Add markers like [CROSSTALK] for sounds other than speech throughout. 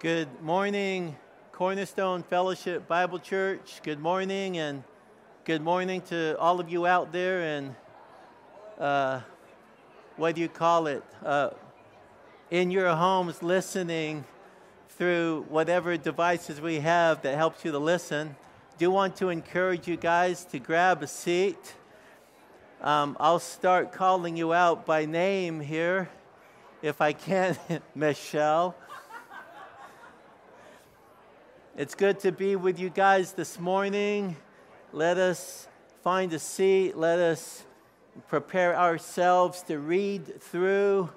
Good morning, Cornerstone Fellowship Bible Church. Good morning, and good morning to all of you out there. And uh, what do you call it? Uh, in your homes, listening through whatever devices we have that helps you to listen. Do want to encourage you guys to grab a seat. Um, I'll start calling you out by name here, if I can, [LAUGHS] Michelle. It's good to be with you guys this morning. Let us find a seat. Let us prepare ourselves to read through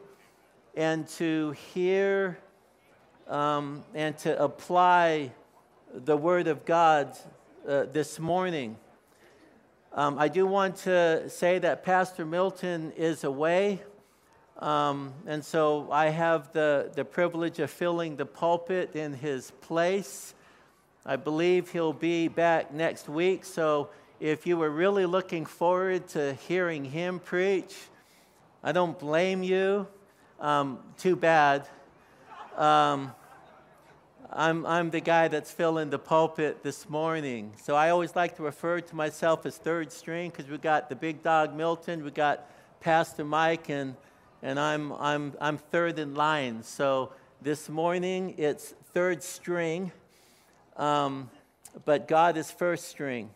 and to hear um, and to apply the Word of God uh, this morning. Um, I do want to say that Pastor Milton is away. Um, and so I have the, the privilege of filling the pulpit in his place. I believe he'll be back next week. So if you were really looking forward to hearing him preach, I don't blame you. Um, too bad. Um, I'm, I'm the guy that's filling the pulpit this morning. So I always like to refer to myself as third string because we got the big dog Milton, we got Pastor Mike, and, and I'm, I'm, I'm third in line. So this morning it's third string. Um, but God is first string.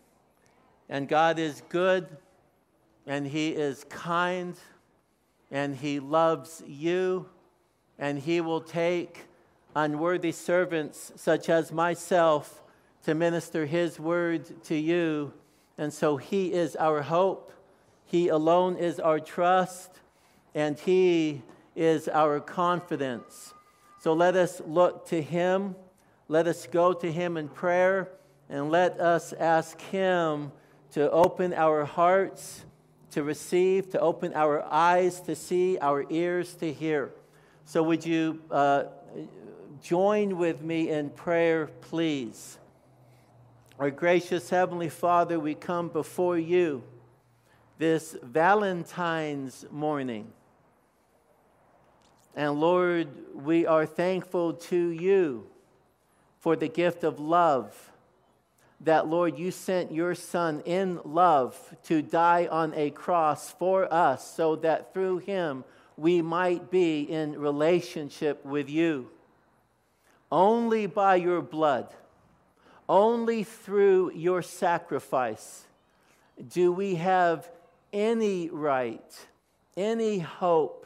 And God is good, and He is kind, and He loves you, and He will take unworthy servants such as myself to minister His word to you. And so He is our hope, He alone is our trust, and He is our confidence. So let us look to Him let us go to Him in prayer and let us ask Him to open our hearts to receive, to open our eyes to see, our ears to hear. So, would you uh, join with me in prayer, please? Our gracious Heavenly Father, we come before you this Valentine's morning. And Lord, we are thankful to you for the gift of love. That, Lord, you sent your Son in love to die on a cross for us so that through him we might be in relationship with you. Only by your blood, only through your sacrifice do we have any right, any hope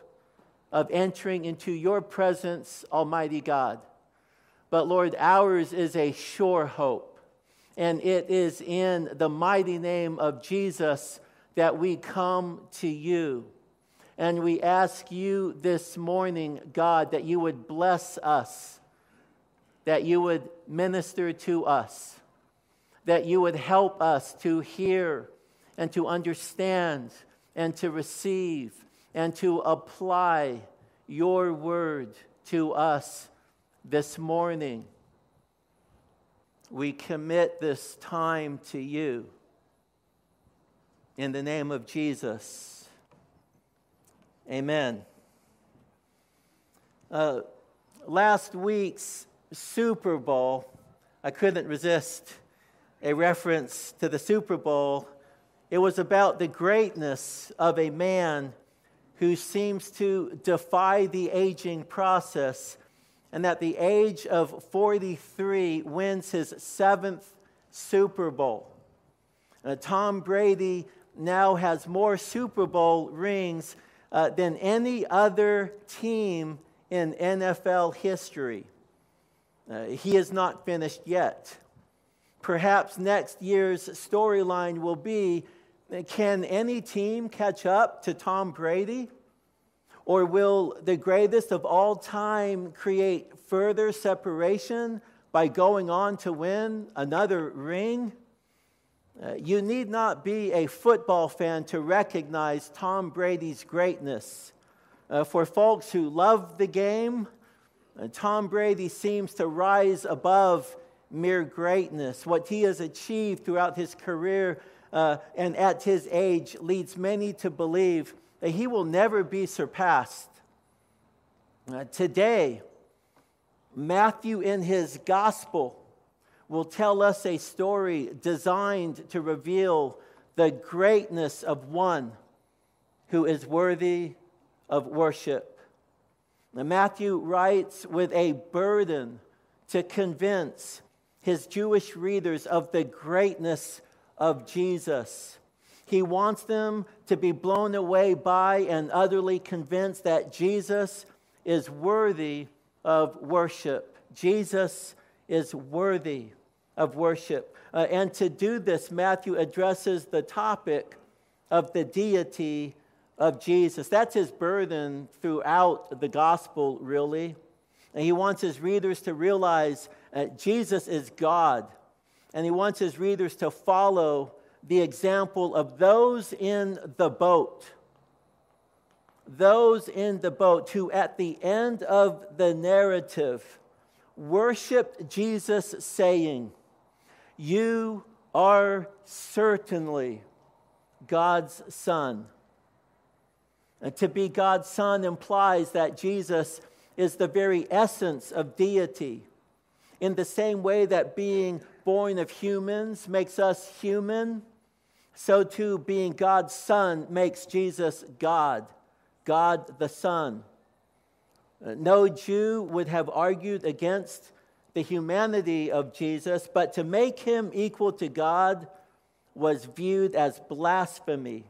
of entering into your presence, Almighty God. But Lord, ours is a sure hope. And it is in the mighty name of Jesus that we come to you. And we ask you this morning, God, that you would bless us, that you would minister to us, that you would help us to hear and to understand and to receive and to apply your word to us this morning, we commit this time to you. In the name of Jesus. Amen. Uh, last week's Super Bowl, I couldn't resist a reference to the Super Bowl. It was about the greatness of a man who seems to defy the aging process and at the age of 43 wins his seventh Super Bowl. Uh, Tom Brady now has more Super Bowl rings uh, than any other team in NFL history. Uh, he is not finished yet. Perhaps next year's storyline will be can any team catch up to Tom Brady? Or will the greatest of all time create further separation by going on to win another ring? Uh, you need not be a football fan to recognize Tom Brady's greatness. Uh, for folks who love the game, uh, Tom Brady seems to rise above mere greatness. What he has achieved throughout his career uh, and at his age leads many to believe that he will never be surpassed. Uh, today, Matthew, in his gospel, will tell us a story designed to reveal the greatness of one who is worthy of worship. Now, Matthew writes with a burden to convince his Jewish readers of the greatness of Jesus. He wants them to be blown away by and utterly convinced that Jesus is worthy of worship. Jesus is worthy of worship. Uh, and to do this, Matthew addresses the topic of the deity of Jesus. That's his burden throughout the gospel, really. And he wants his readers to realize uh, Jesus is God. And he wants his readers to follow the example of those in the boat. Those in the boat who, at the end of the narrative, worshiped Jesus, saying, You are certainly God's Son. And to be God's Son implies that Jesus is the very essence of deity. In the same way that being born of humans makes us human, so too being God's Son makes Jesus God, God the Son. Uh, no Jew would have argued against the humanity of Jesus, but to make him equal to God was viewed as blasphemy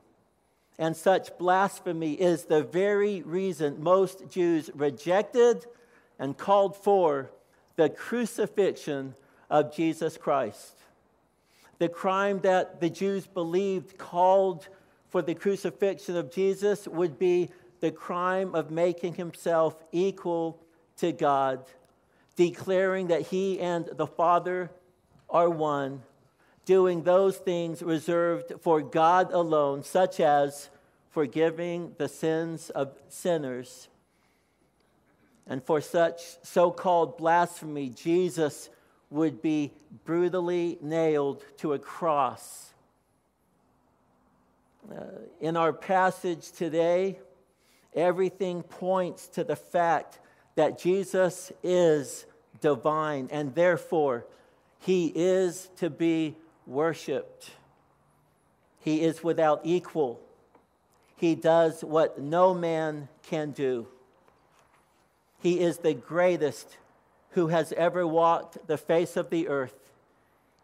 and such blasphemy is the very reason most Jews rejected and called for the crucifixion of Jesus Christ. The crime that the Jews believed called for the crucifixion of Jesus would be the crime of making himself equal to God, declaring that he and the Father are one doing those things reserved for God alone, such as forgiving the sins of sinners. And for such so called blasphemy, Jesus would be brutally nailed to a cross. Uh, in our passage today, everything points to the fact that Jesus is divine and therefore he is to be worshiped. He is without equal. He does what no man can do. He is the greatest who has ever walked the face of the earth.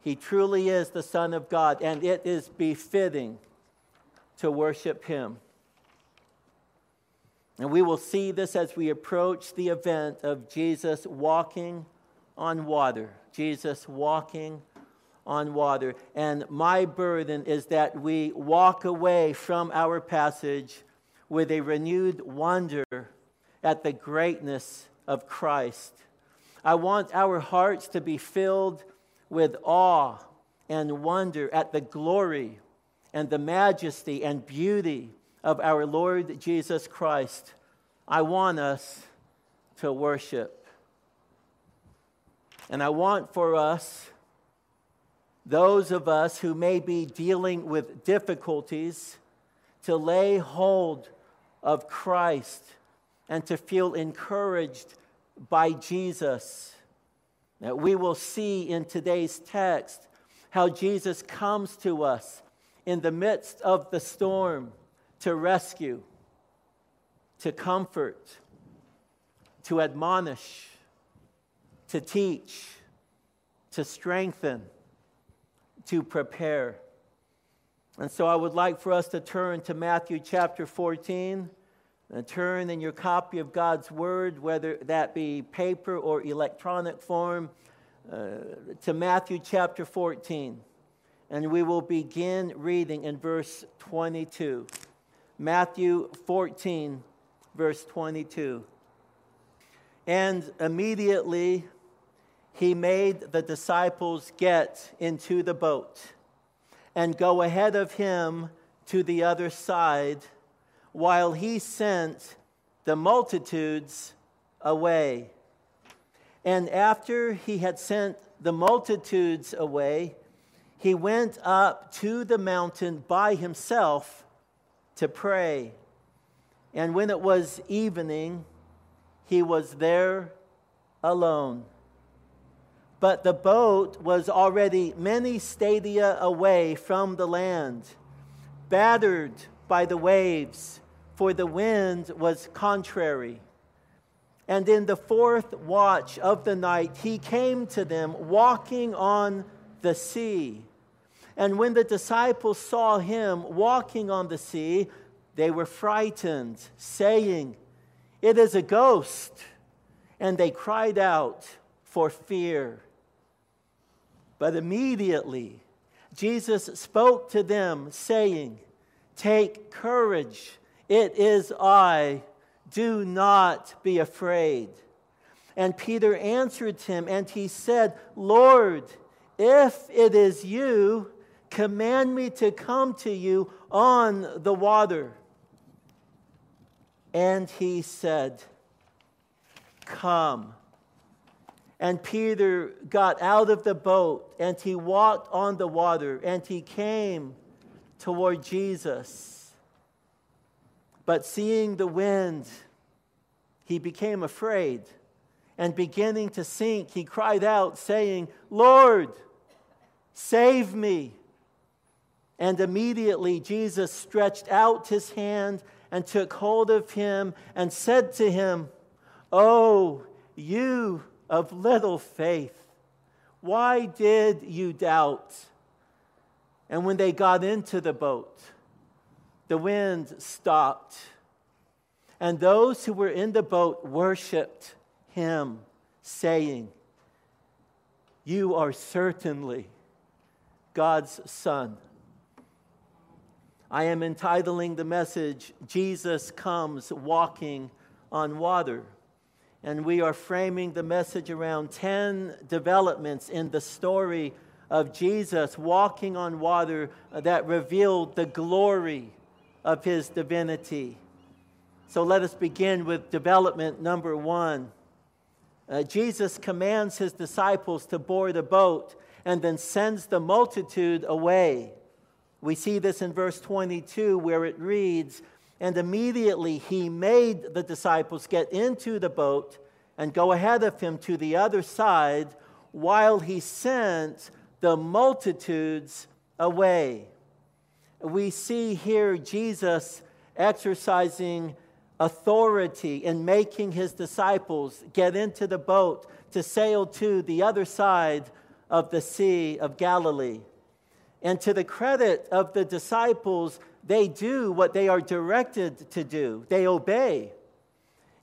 He truly is the Son of God, and it is befitting to worship him. And we will see this as we approach the event of Jesus walking on water. Jesus walking on water. And my burden is that we walk away from our passage with a renewed wonder at the greatness of Christ. I want our hearts to be filled with awe and wonder at the glory and the majesty and beauty of our Lord Jesus Christ. I want us to worship. And I want for us those of us who may be dealing with difficulties to lay hold of Christ and to feel encouraged by Jesus. That we will see in today's text how Jesus comes to us in the midst of the storm to rescue, to comfort, to admonish, to teach, to strengthen to prepare. And so I would like for us to turn to Matthew chapter 14 and turn in your copy of God's Word, whether that be paper or electronic form, uh, to Matthew chapter 14. And we will begin reading in verse 22. Matthew 14, verse 22. And immediately he made the disciples get into the boat and go ahead of him to the other side while he sent the multitudes away. And after he had sent the multitudes away, he went up to the mountain by himself to pray. And when it was evening, he was there alone. But the boat was already many stadia away from the land, battered by the waves, for the wind was contrary. And in the fourth watch of the night, he came to them walking on the sea. And when the disciples saw him walking on the sea, they were frightened, saying, It is a ghost. And they cried out for fear. But immediately Jesus spoke to them, saying, Take courage, it is I, do not be afraid. And Peter answered him, and he said, Lord, if it is you, command me to come to you on the water. And he said, Come. And Peter got out of the boat and he walked on the water and he came toward Jesus. But seeing the wind, he became afraid. And beginning to sink, he cried out, saying, Lord, save me. And immediately Jesus stretched out his hand and took hold of him and said to him, Oh, you of little faith, why did you doubt? And when they got into the boat, the wind stopped, and those who were in the boat worshiped him, saying, You are certainly God's Son. I am entitling the message, Jesus Comes Walking on Water. And we are framing the message around 10 developments in the story of Jesus walking on water that revealed the glory of his divinity. So let us begin with development number one. Uh, Jesus commands his disciples to board a boat and then sends the multitude away. We see this in verse 22 where it reads, And immediately he made the disciples get into the boat and go ahead of him to the other side while he sent the multitudes away. We see here Jesus exercising authority in making his disciples get into the boat to sail to the other side of the Sea of Galilee. And to the credit of the disciples, they do what they are directed to do, they obey.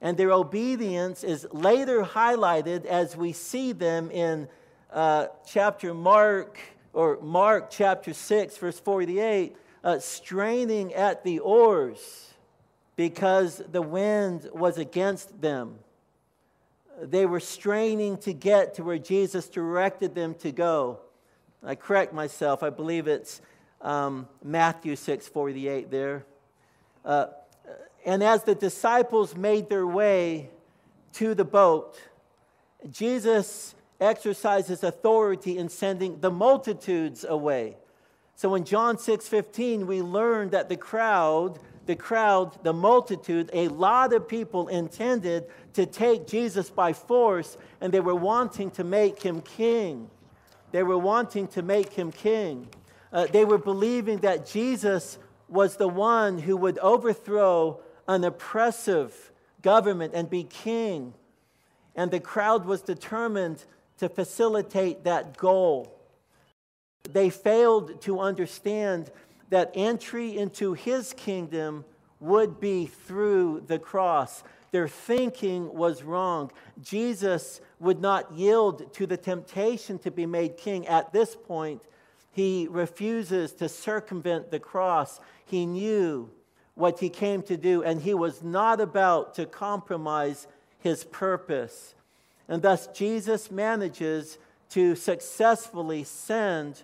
And their obedience is later highlighted as we see them in uh, chapter Mark, or Mark chapter 6, verse 48, uh, straining at the oars because the wind was against them. They were straining to get to where Jesus directed them to go. I correct myself. I believe it's um, Matthew 6 48 there. Uh, and as the disciples made their way to the boat, Jesus exercises authority in sending the multitudes away. So in John 6 15, we learn that the crowd, the crowd, the multitude, a lot of people intended to take Jesus by force, and they were wanting to make him king. They were wanting to make him king. Uh, they were believing that Jesus was the one who would overthrow an oppressive government and be king. And the crowd was determined to facilitate that goal. They failed to understand that entry into his kingdom would be through the cross. Their thinking was wrong. Jesus would not yield to the temptation to be made king at this point. He refuses to circumvent the cross. He knew what he came to do, and he was not about to compromise his purpose. And thus, Jesus manages to successfully send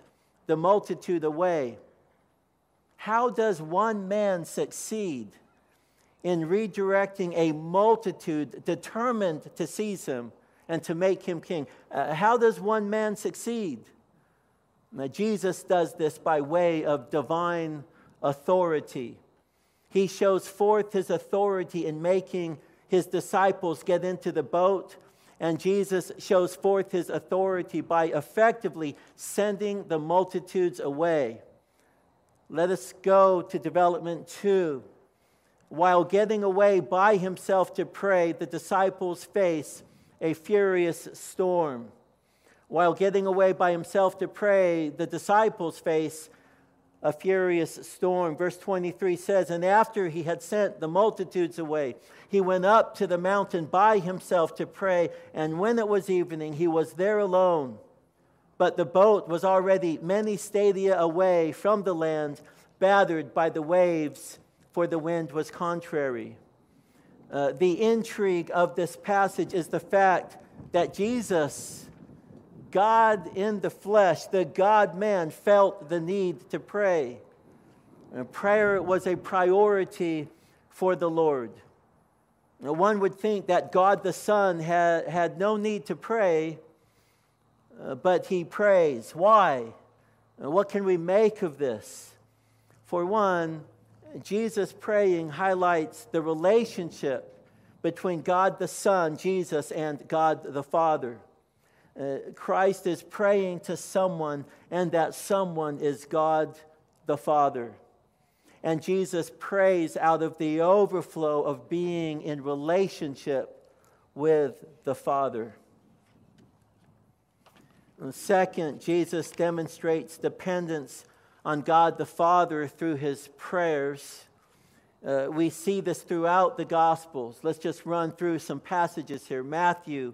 the multitude away. How does one man succeed? in redirecting a multitude determined to seize him and to make him king. Uh, how does one man succeed? Now, Jesus does this by way of divine authority. He shows forth his authority in making his disciples get into the boat And Jesus shows forth his authority by effectively sending the multitudes away. Let us go to development two. While getting away by himself to pray, the disciples face a furious storm. While getting away by himself to pray, the disciples face a furious storm. Verse 23 says, And after he had sent the multitudes away, he went up to the mountain by himself to pray. And when it was evening, he was there alone. But the boat was already many stadia away from the land, battered by the waves, for the wind was contrary. Uh, the intrigue of this passage is the fact that Jesus God in the flesh, the God man, felt the need to pray. And prayer was a priority for the Lord. Now, one would think that God the Son had, had no need to pray, uh, but he prays. Why? Uh, what can we make of this? For one, Jesus praying highlights the relationship between God the Son, Jesus, and God the Father uh, Christ is praying to someone, and that someone is God the Father. And Jesus prays out of the overflow of being in relationship with the Father. And second, Jesus demonstrates dependence on God the Father through his prayers. Uh, we see this throughout the Gospels. Let's just run through some passages here. Matthew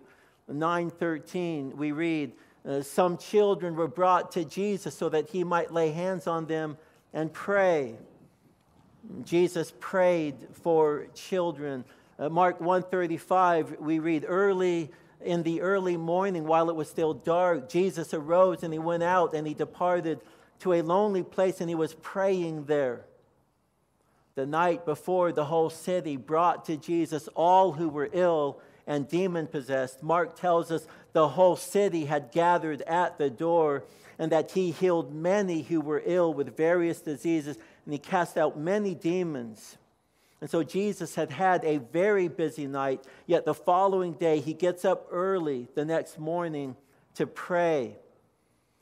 9:13 we read uh, some children were brought to Jesus so that he might lay hands on them and pray. Jesus prayed for children. Uh, Mark 135 we read early in the early morning while it was still dark Jesus arose and he went out and he departed to a lonely place and he was praying there. The night before the whole city brought to Jesus all who were ill and demon possessed. Mark tells us the whole city had gathered at the door and that he healed many who were ill with various diseases and he cast out many demons. And so Jesus had had a very busy night, yet the following day he gets up early the next morning to pray.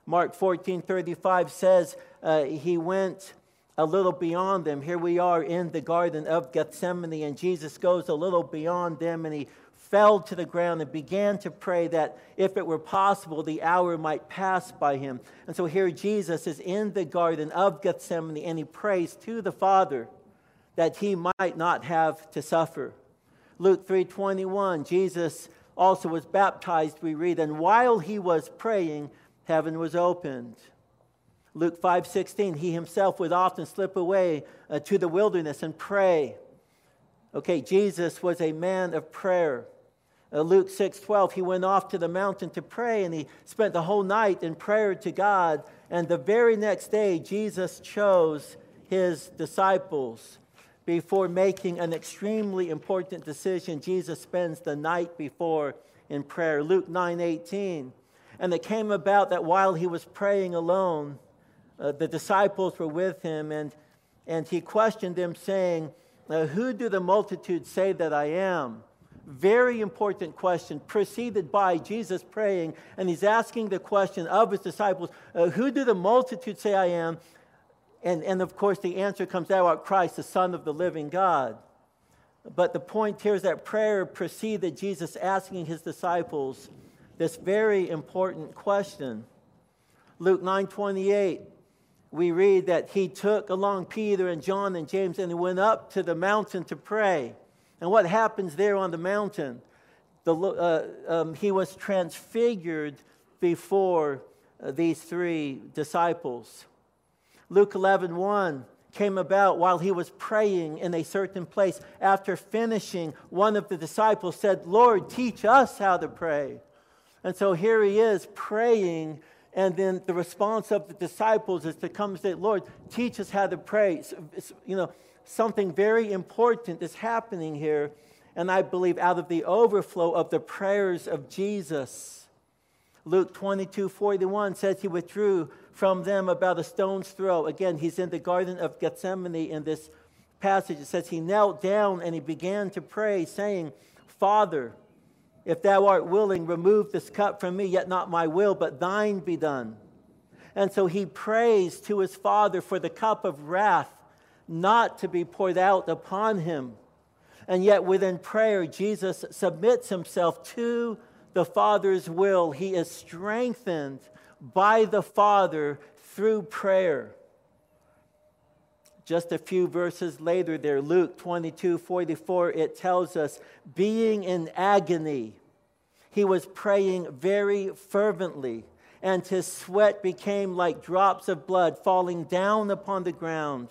Mark 14 35 says uh, he went a little beyond them. Here we are in the Garden of Gethsemane, and Jesus goes a little beyond them and he fell to the ground and began to pray that if it were possible, the hour might pass by him. And so here Jesus is in the Garden of Gethsemane and he prays to the Father that he might not have to suffer. Luke 3:21 Jesus also was baptized we read and while he was praying heaven was opened. Luke 5:16 he himself would often slip away uh, to the wilderness and pray. Okay, Jesus was a man of prayer. Uh, Luke 6:12 he went off to the mountain to pray and he spent the whole night in prayer to God. And the very next day Jesus chose his disciples. Before making an extremely important decision Jesus spends the night before in prayer. Luke 9:18 and it came about that while he was praying alone uh, the disciples were with him and and he questioned them saying uh, who do the multitude say that I am very important question, preceded by Jesus praying, and he's asking the question of his disciples uh, Who do the multitude say I am? And, and of course, the answer comes out about Christ, the Son of the living God. But the point here is that prayer preceded Jesus asking his disciples this very important question. Luke 9 28, we read that he took along Peter and John and James and he went up to the mountain to pray. And what happens there on the mountain? The, uh, um, he was transfigured before uh, these three disciples. Luke 11 1 came about while he was praying in a certain place. After finishing, one of the disciples said, Lord, teach us how to pray. And so here he is praying, and then the response of the disciples is to come and say, Lord, teach us how to pray. You know, something very important is happening here, and I believe out of the overflow of the prayers of Jesus. Luke 22 41 says he withdrew from them about a stone's throw. Again, he's in the Garden of Gethsemane in this passage. It says he knelt down and he began to pray, saying, Father, If thou art willing, remove this cup from me, yet not my will, but thine be done. And so he prays to his Father for the cup of wrath not to be poured out upon him. And yet, within prayer, Jesus submits himself to the Father's will. He is strengthened by the Father through prayer. Just a few verses later, there, Luke 22 44, it tells us, being in agony, he was praying very fervently, and his sweat became like drops of blood falling down upon the ground.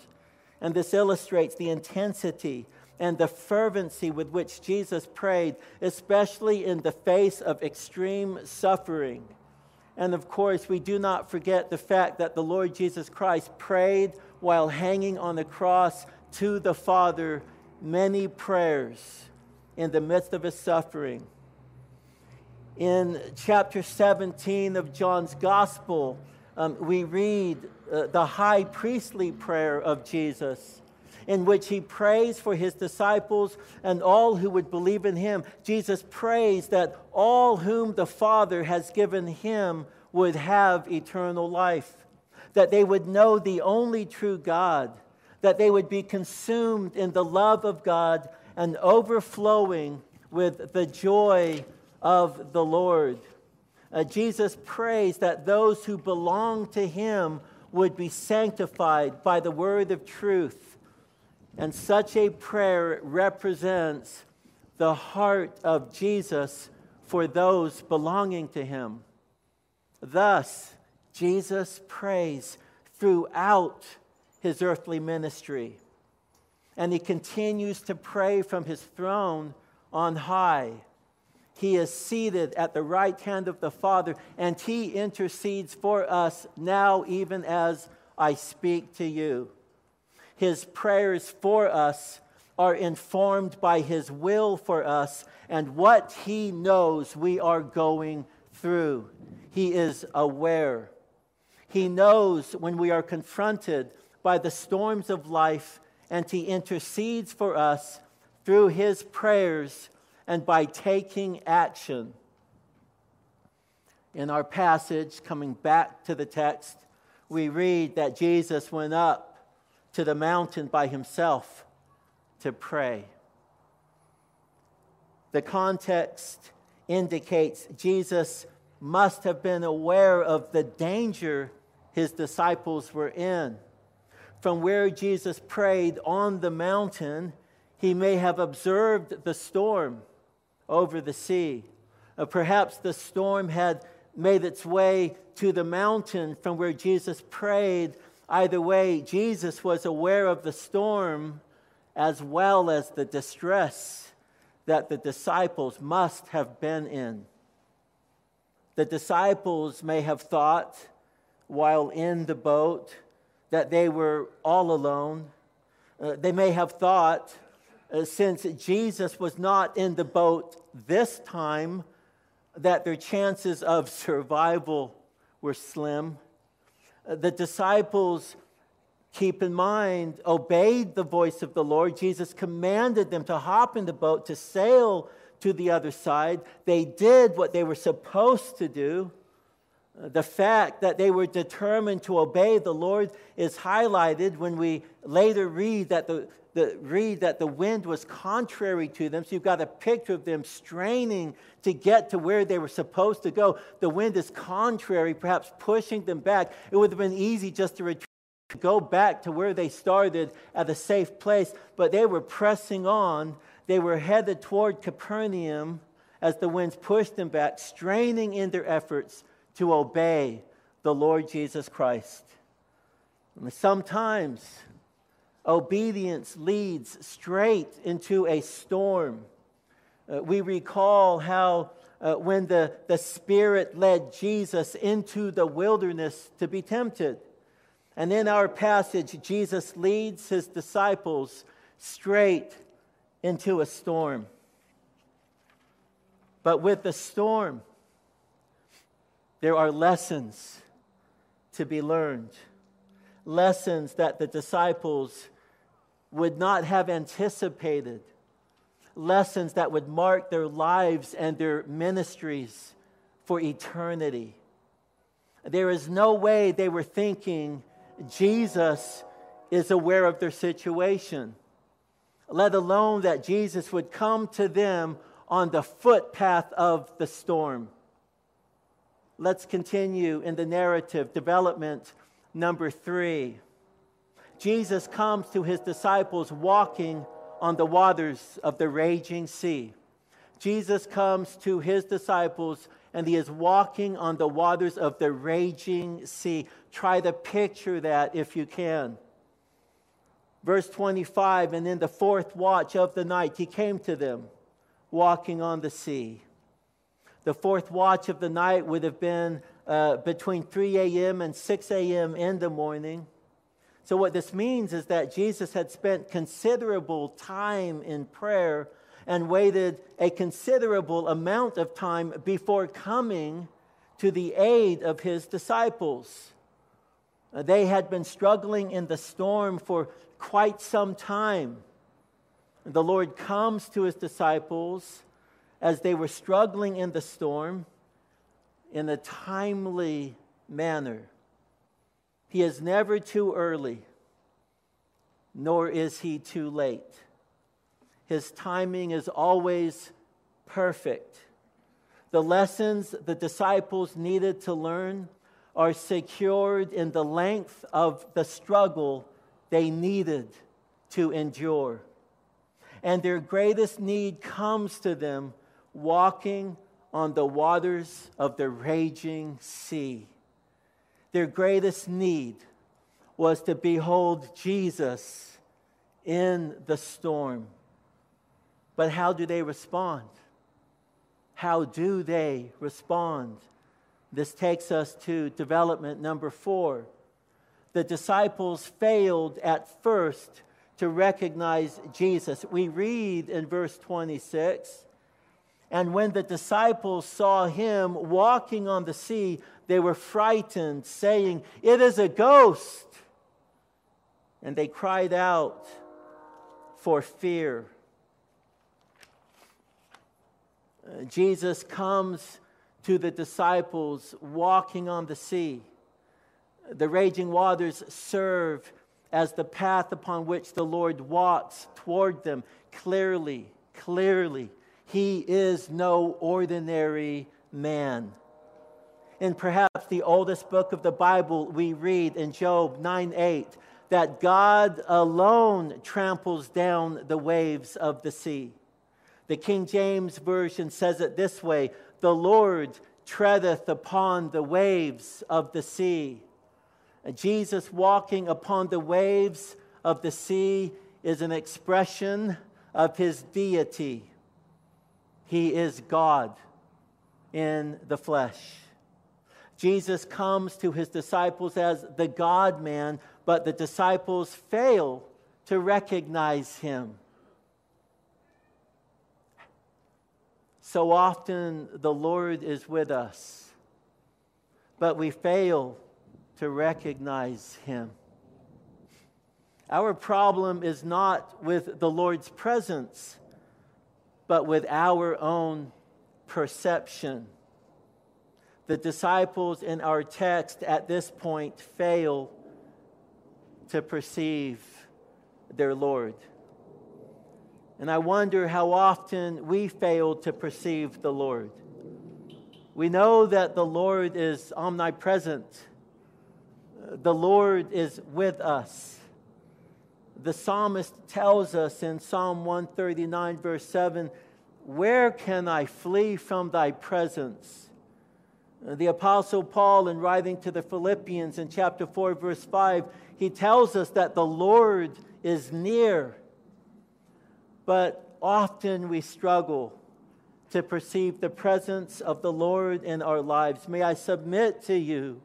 And this illustrates the intensity and the fervency with which Jesus prayed, especially in the face of extreme suffering. And of course, we do not forget the fact that the Lord Jesus Christ prayed while hanging on the cross to the Father many prayers in the midst of his suffering. In chapter 17 of John's Gospel, um, we read uh, the high priestly prayer of Jesus in which he prays for his disciples and all who would believe in him. Jesus prays that all whom the Father has given him would have eternal life, that they would know the only true God, that they would be consumed in the love of God and overflowing with the joy of the Lord. Uh, Jesus prays that those who belong to him would be sanctified by the word of truth and such a prayer represents the heart of Jesus for those belonging to him. Thus, Jesus prays throughout his earthly ministry. And he continues to pray from his throne on high. He is seated at the right hand of the Father, and he intercedes for us now, even as I speak to you. His prayers for us are informed by His will for us and what He knows we are going through. He is aware. He knows when we are confronted by the storms of life, and He intercedes for us through His prayers and by taking action. In our passage, coming back to the text, we read that Jesus went up to the mountain by himself to pray. The context indicates Jesus must have been aware of the danger his disciples were in. From where Jesus prayed on the mountain, he may have observed the storm over the sea. Or perhaps the storm had made its way to the mountain from where Jesus prayed Either way, Jesus was aware of the storm as well as the distress that the disciples must have been in. The disciples may have thought while in the boat that they were all alone. Uh, they may have thought, uh, since Jesus was not in the boat this time, that their chances of [LAUGHS] survival were slim. Uh, the disciples, keep in mind, obeyed the voice of the Lord. Jesus commanded them to hop in the boat, to sail to the other side. They did what they were supposed to do. The fact that they were determined to obey the Lord is highlighted when we later read that the, the, read that the wind was contrary to them. So you've got a picture of them straining to get to where they were supposed to go. The wind is contrary, perhaps pushing them back. It would have been easy just to retreat, go back to where they started at a safe place, but they were pressing on. They were headed toward Capernaum as the winds pushed them back, straining in their efforts to obey the Lord Jesus Christ. Sometimes obedience leads straight into a storm. Uh, we recall how uh, when the, the Spirit led Jesus into the wilderness to be tempted. And in our passage, Jesus leads his disciples straight into a storm. But with the storm, there are lessons to be learned. Lessons that the disciples would not have anticipated. lessons that would mark their lives and their ministries for eternity. There is no way they were thinking Jesus is aware of their situation, let alone that Jesus would come to them on the footpath of the storm. Let's continue in the narrative, development number three. Jesus comes to his disciples walking on the waters of the raging sea. Jesus comes to his disciples and he is walking on the waters of the raging sea. Try to picture that if you can. Verse 25 And in the fourth watch of the night, he came to them walking on the sea. The fourth watch of the night would have been uh, between 3 a.m. and 6 a.m. in the morning. So, what this means is that Jesus had spent considerable time in prayer and waited a considerable amount of time before coming to the aid of his disciples. Uh, they had been struggling in the storm for quite some time. The Lord comes to his disciples as they were struggling in the storm in a timely manner. He is never too early, nor is he too late. His timing is always perfect. The lessons the disciples needed to learn are secured in the length of the struggle they needed to endure. And their greatest need comes to them walking on the waters of the raging sea. Their greatest need was to behold Jesus in the storm. But how do they respond? How do they respond? This takes us to development number four. The disciples failed at first to recognize Jesus. We read in verse 26 And when the disciples saw him walking on the sea, they were frightened, saying, It is a ghost. And they cried out for fear. Uh, Jesus comes to the disciples walking on the sea. The raging waters serve as the path upon which the Lord walks toward them clearly, clearly. He is no ordinary man. In perhaps the oldest book of the Bible, we read in Job 9 8 that God alone tramples down the waves of the sea. The King James Version says it this way The Lord treadeth upon the waves of the sea. Jesus walking upon the waves of the sea is an expression of his deity. He is God in the flesh. Jesus comes to his disciples as the God man, but the disciples fail to recognize him. So often the Lord is with us, but we fail to recognize Him. Our problem is not with the Lord's presence, but with our own perception. The disciples in our text at this point fail to perceive their Lord. And I wonder how often we fail to perceive the Lord. We know that the Lord is omnipresent, the Lord is with us. The psalmist tells us in Psalm 139, verse 7 Where can I flee from thy presence? Uh, the Apostle Paul, in writing to the Philippians in chapter 4, verse 5, he tells us that the Lord is near but often we struggle to perceive the presence of the Lord in our lives. May I submit to you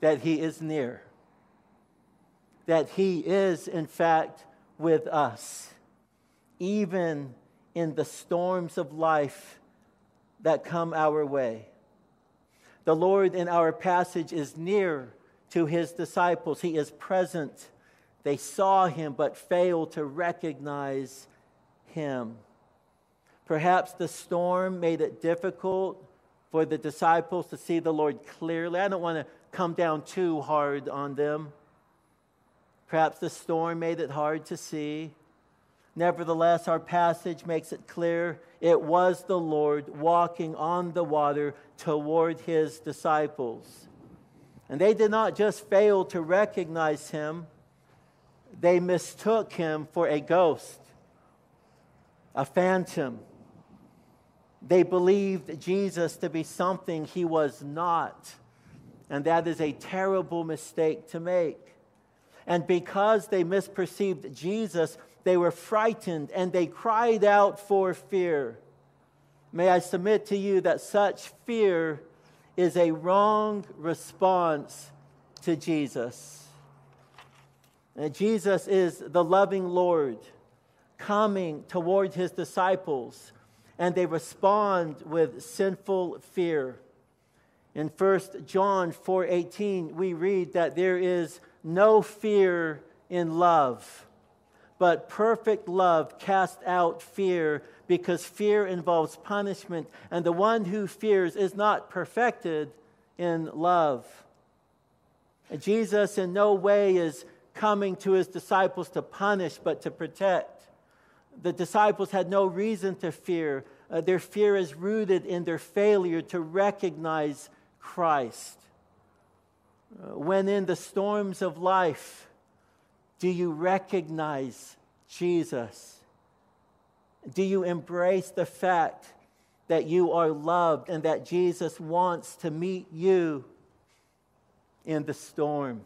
that He is near, that He is, in fact, with us, even in the storms of life that come our way. The Lord in our passage is near to His disciples, He is present. They saw Him but failed to recognize him. Perhaps the storm made it difficult for the disciples to see the Lord clearly. I don't want to come down too hard on them. Perhaps the storm made it hard to see. Nevertheless, our passage makes it clear it was the Lord walking on the water toward his disciples. And they did not just fail to recognize him, they mistook him for a ghost, a phantom. They believed Jesus to be something he was not. And that is a terrible mistake to make. And because they misperceived Jesus, they were frightened and they cried out for fear. May I submit to you that such fear is a wrong response to Jesus. And Jesus is the loving Lord coming toward his disciples, and they respond with sinful fear. In 1 John 4:18 we read that there is no fear in love but perfect love casts out fear because fear involves punishment, and the one who fears is not perfected in love. And Jesus, in no way, is coming to his disciples to punish, but to protect. The disciples had no reason to fear. Uh, their fear is rooted in their failure to recognize Christ. When in the storms of life, do you recognize Jesus? Do you embrace the fact that you are loved and that Jesus wants to meet you in the storm?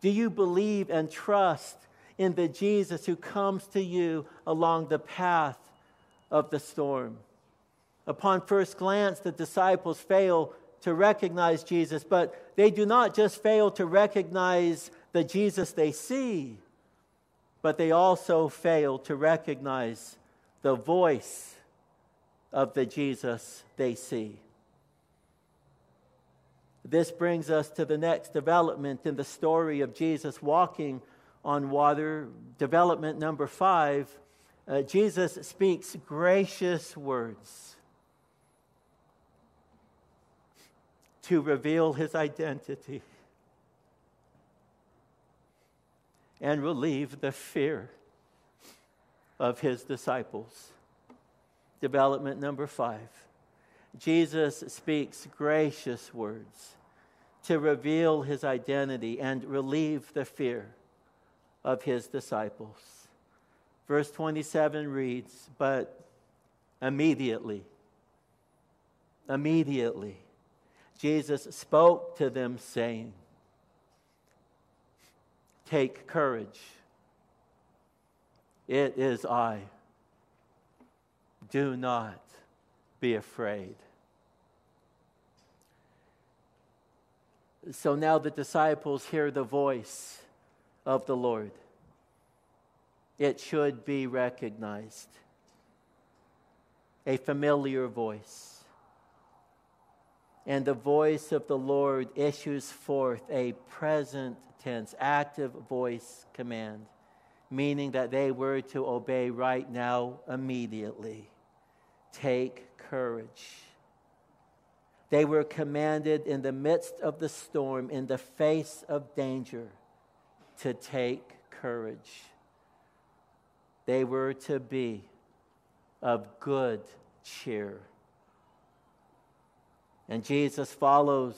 Do you believe and trust in the Jesus who comes to you along the path of the storm? Upon first glance, the disciples fail to recognize Jesus, but they do not just fail to recognize the Jesus they see, but they also fail to recognize the voice of the Jesus they see. This brings us to the next development in the story of Jesus walking on water. Development number five uh, Jesus speaks gracious words to reveal his identity. and relieve the fear of his disciples. Development number five Jesus speaks gracious words to reveal his identity and relieve the fear of his disciples. Verse 27 reads, But immediately, immediately, Jesus spoke to them, saying, Take courage. It is I. Do not be afraid. So now the disciples hear the voice of the Lord. It should be recognized. A familiar voice. And the voice of the Lord issues forth a present tense, active voice command, meaning that they were to obey right now, immediately. Take courage. They were commanded in the midst of the storm, in the face of danger, to take courage. They were to be of good cheer. And Jesus follows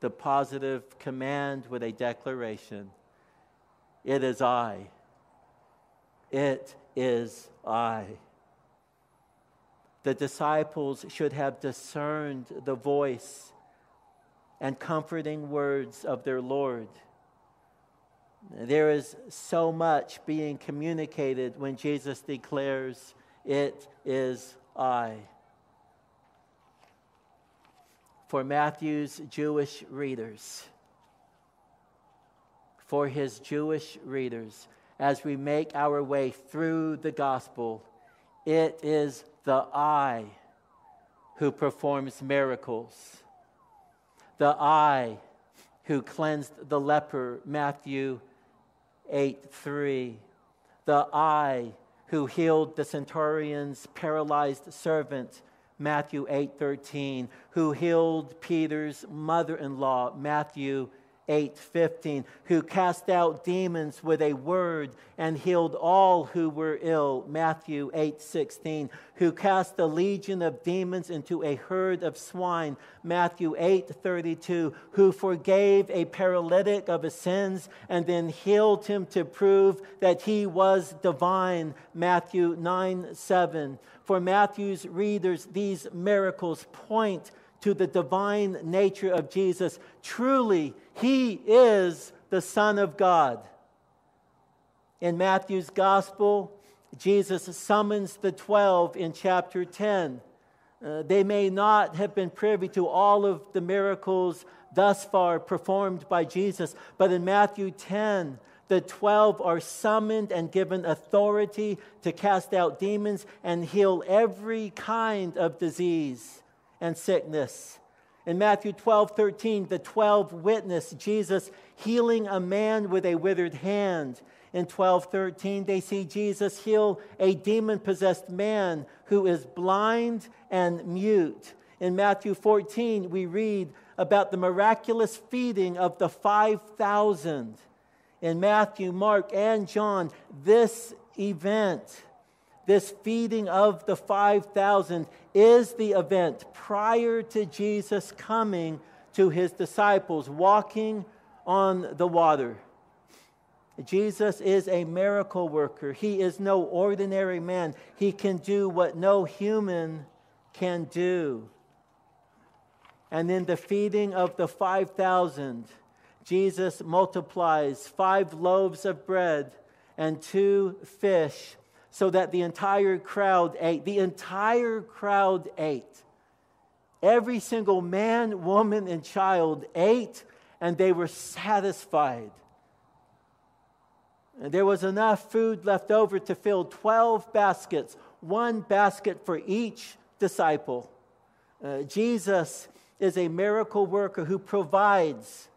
the positive command with a declaration It is I. It is I. The disciples should have discerned the voice and comforting words of their Lord. There is so much being communicated when Jesus declares, It is I for Matthew's Jewish readers. For his Jewish readers, as we make our way through the gospel, it is the I who performs miracles. The I who cleansed the leper, Matthew 8 3. The I who healed the centurion's paralyzed servant, Matthew 8:13, who healed Peter's mother-in-law, Matthew 8:15 who cast out demons with a word and healed all who were ill. Matthew 8:16 who cast a legion of demons into a herd of swine. Matthew 8:32 who forgave a paralytic of his sins and then healed him to prove that he was divine. Matthew 9:7 for Matthew's readers these miracles point to the divine nature of Jesus. Truly, he is the Son of God. In Matthew's Gospel, Jesus summons the 12 in chapter 10. Uh, they may not have been privy to all of the miracles thus far performed by Jesus, but in Matthew 10, the 12 are summoned and given authority to cast out demons and heal every kind of disease and sickness. In Matthew 12, 13, the 12 witness Jesus healing a man with a withered hand. In 12, 13, they see Jesus heal a demon possessed man who is blind and mute. In Matthew 14, we read about the miraculous feeding of the 5,000. In Matthew, Mark, and John, this event this feeding of the 5,000 is the event prior to Jesus coming to his disciples, walking on the water. Jesus is a miracle worker. He is no ordinary man. He can do what no human can do. And in the feeding of the 5,000, Jesus multiplies five loaves of bread and two fish so that the entire crowd ate. The entire crowd ate. Every single man, woman, and child ate, and they were satisfied. And there was enough food left over to fill 12 baskets, one basket for each disciple. Uh, Jesus is a miracle worker who provides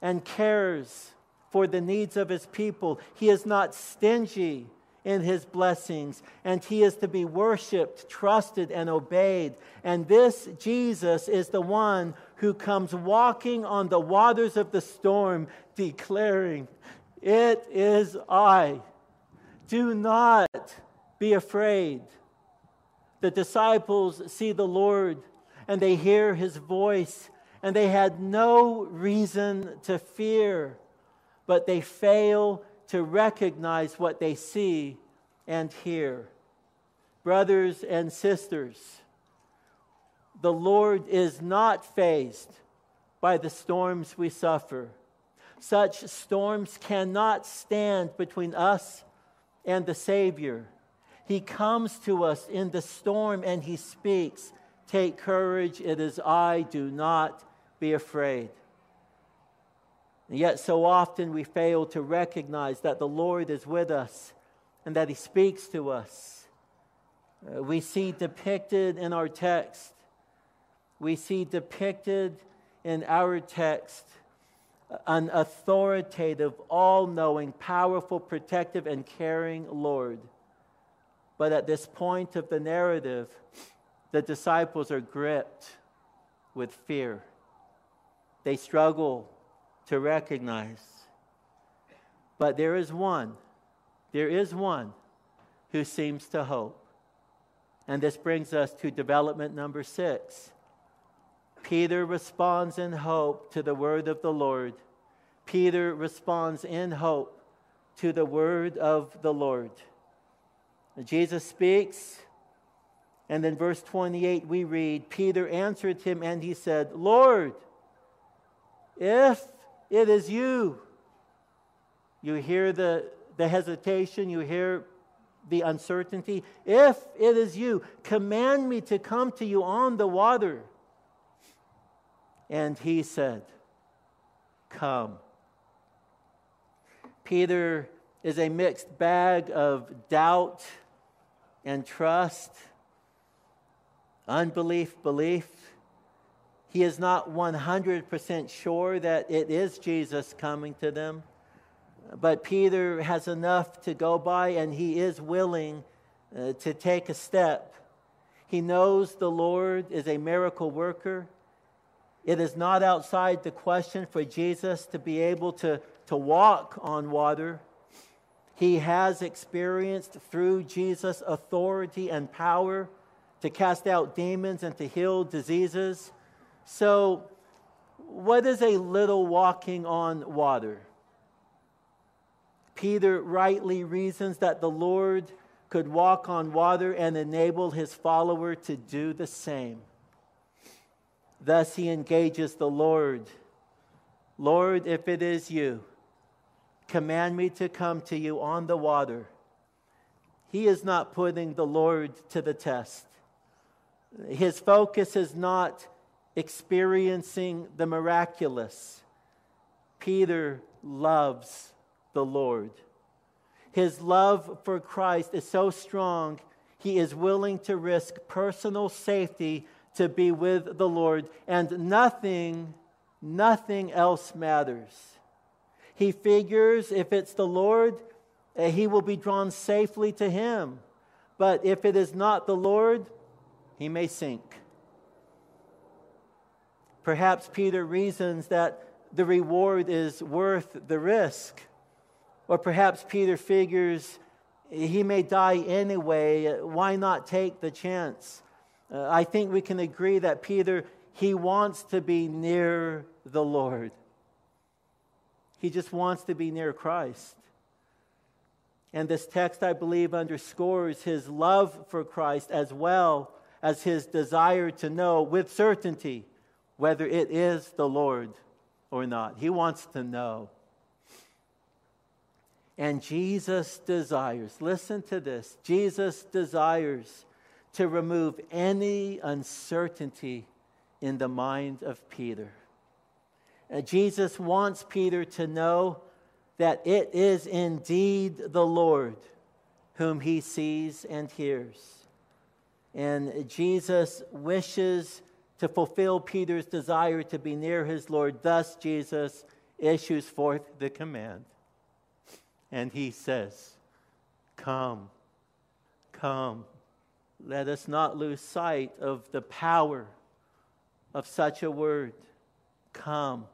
and cares for the needs of his people. He is not stingy in his blessings, and he is to be worshiped, trusted, and obeyed. And this Jesus is the one who comes walking on the waters of the storm, declaring, It is I. Do not be afraid. The disciples see the Lord and they hear his voice, and they had no reason to fear, but they fail to recognize what they see and hear. Brothers and sisters, the Lord is not fazed by the storms we suffer. Such storms cannot stand between us and the Savior. He comes to us in the storm and he speaks, Take courage, it is I, do not be afraid. And yet, so often we fail to recognize that the Lord is with us and that He speaks to us. Uh, we see depicted in our text, we see depicted in our text an authoritative, all knowing, powerful, protective, and caring Lord. But at this point of the narrative, the disciples are gripped with fear. They struggle to recognize. But there is one, there is one who seems to hope. And this brings us to development number six. Peter responds in hope to the word of the Lord. Peter responds in hope to the word of the Lord. Jesus speaks, and in verse 28 we read Peter answered him and he said, Lord, if it is you. You hear the, the hesitation, you hear the uncertainty. If it is you, command me to come to you on the water. And he said, Come. Peter is a mixed bag of doubt and trust, unbelief, belief. He is not 100% sure that it is Jesus coming to them. But Peter has enough to go by, and he is willing uh, to take a step. He knows the Lord is a miracle worker. It is not outside the question for Jesus to be able to, to walk on water. He has experienced through Jesus authority and power to cast out demons and to heal diseases. So, what is a little walking on water? Peter rightly reasons that the Lord could walk on water and enable his follower to do the same. Thus he engages the Lord Lord, if it is you, command me to come to you on the water. He is not putting the Lord to the test. His focus is not experiencing the miraculous. Peter loves the Lord. His love for Christ is so strong, he is willing to risk personal safety to be with the Lord, and nothing, nothing else matters. He figures if it's the Lord, eh, he will be drawn safely to him. But if it is not the Lord, he may sink. Perhaps Peter reasons that the reward is worth the risk. Or perhaps Peter figures he may die anyway. Why not take the chance? Uh, I think we can agree that Peter, he wants to be near the Lord. He just wants to be near Christ. And this text, I believe, underscores his love for Christ as well as his desire to know with certainty whether it is the Lord or not. He wants to know. And Jesus desires, listen to this Jesus desires to remove any uncertainty in the mind of Peter. Uh, Jesus wants Peter to know that it is indeed the Lord whom he sees and hears. And Jesus wishes to fulfill Peter's desire to be near his Lord. Thus, Jesus issues forth the command. And he says, Come, come. Let us not lose sight of the power of such a word. Come.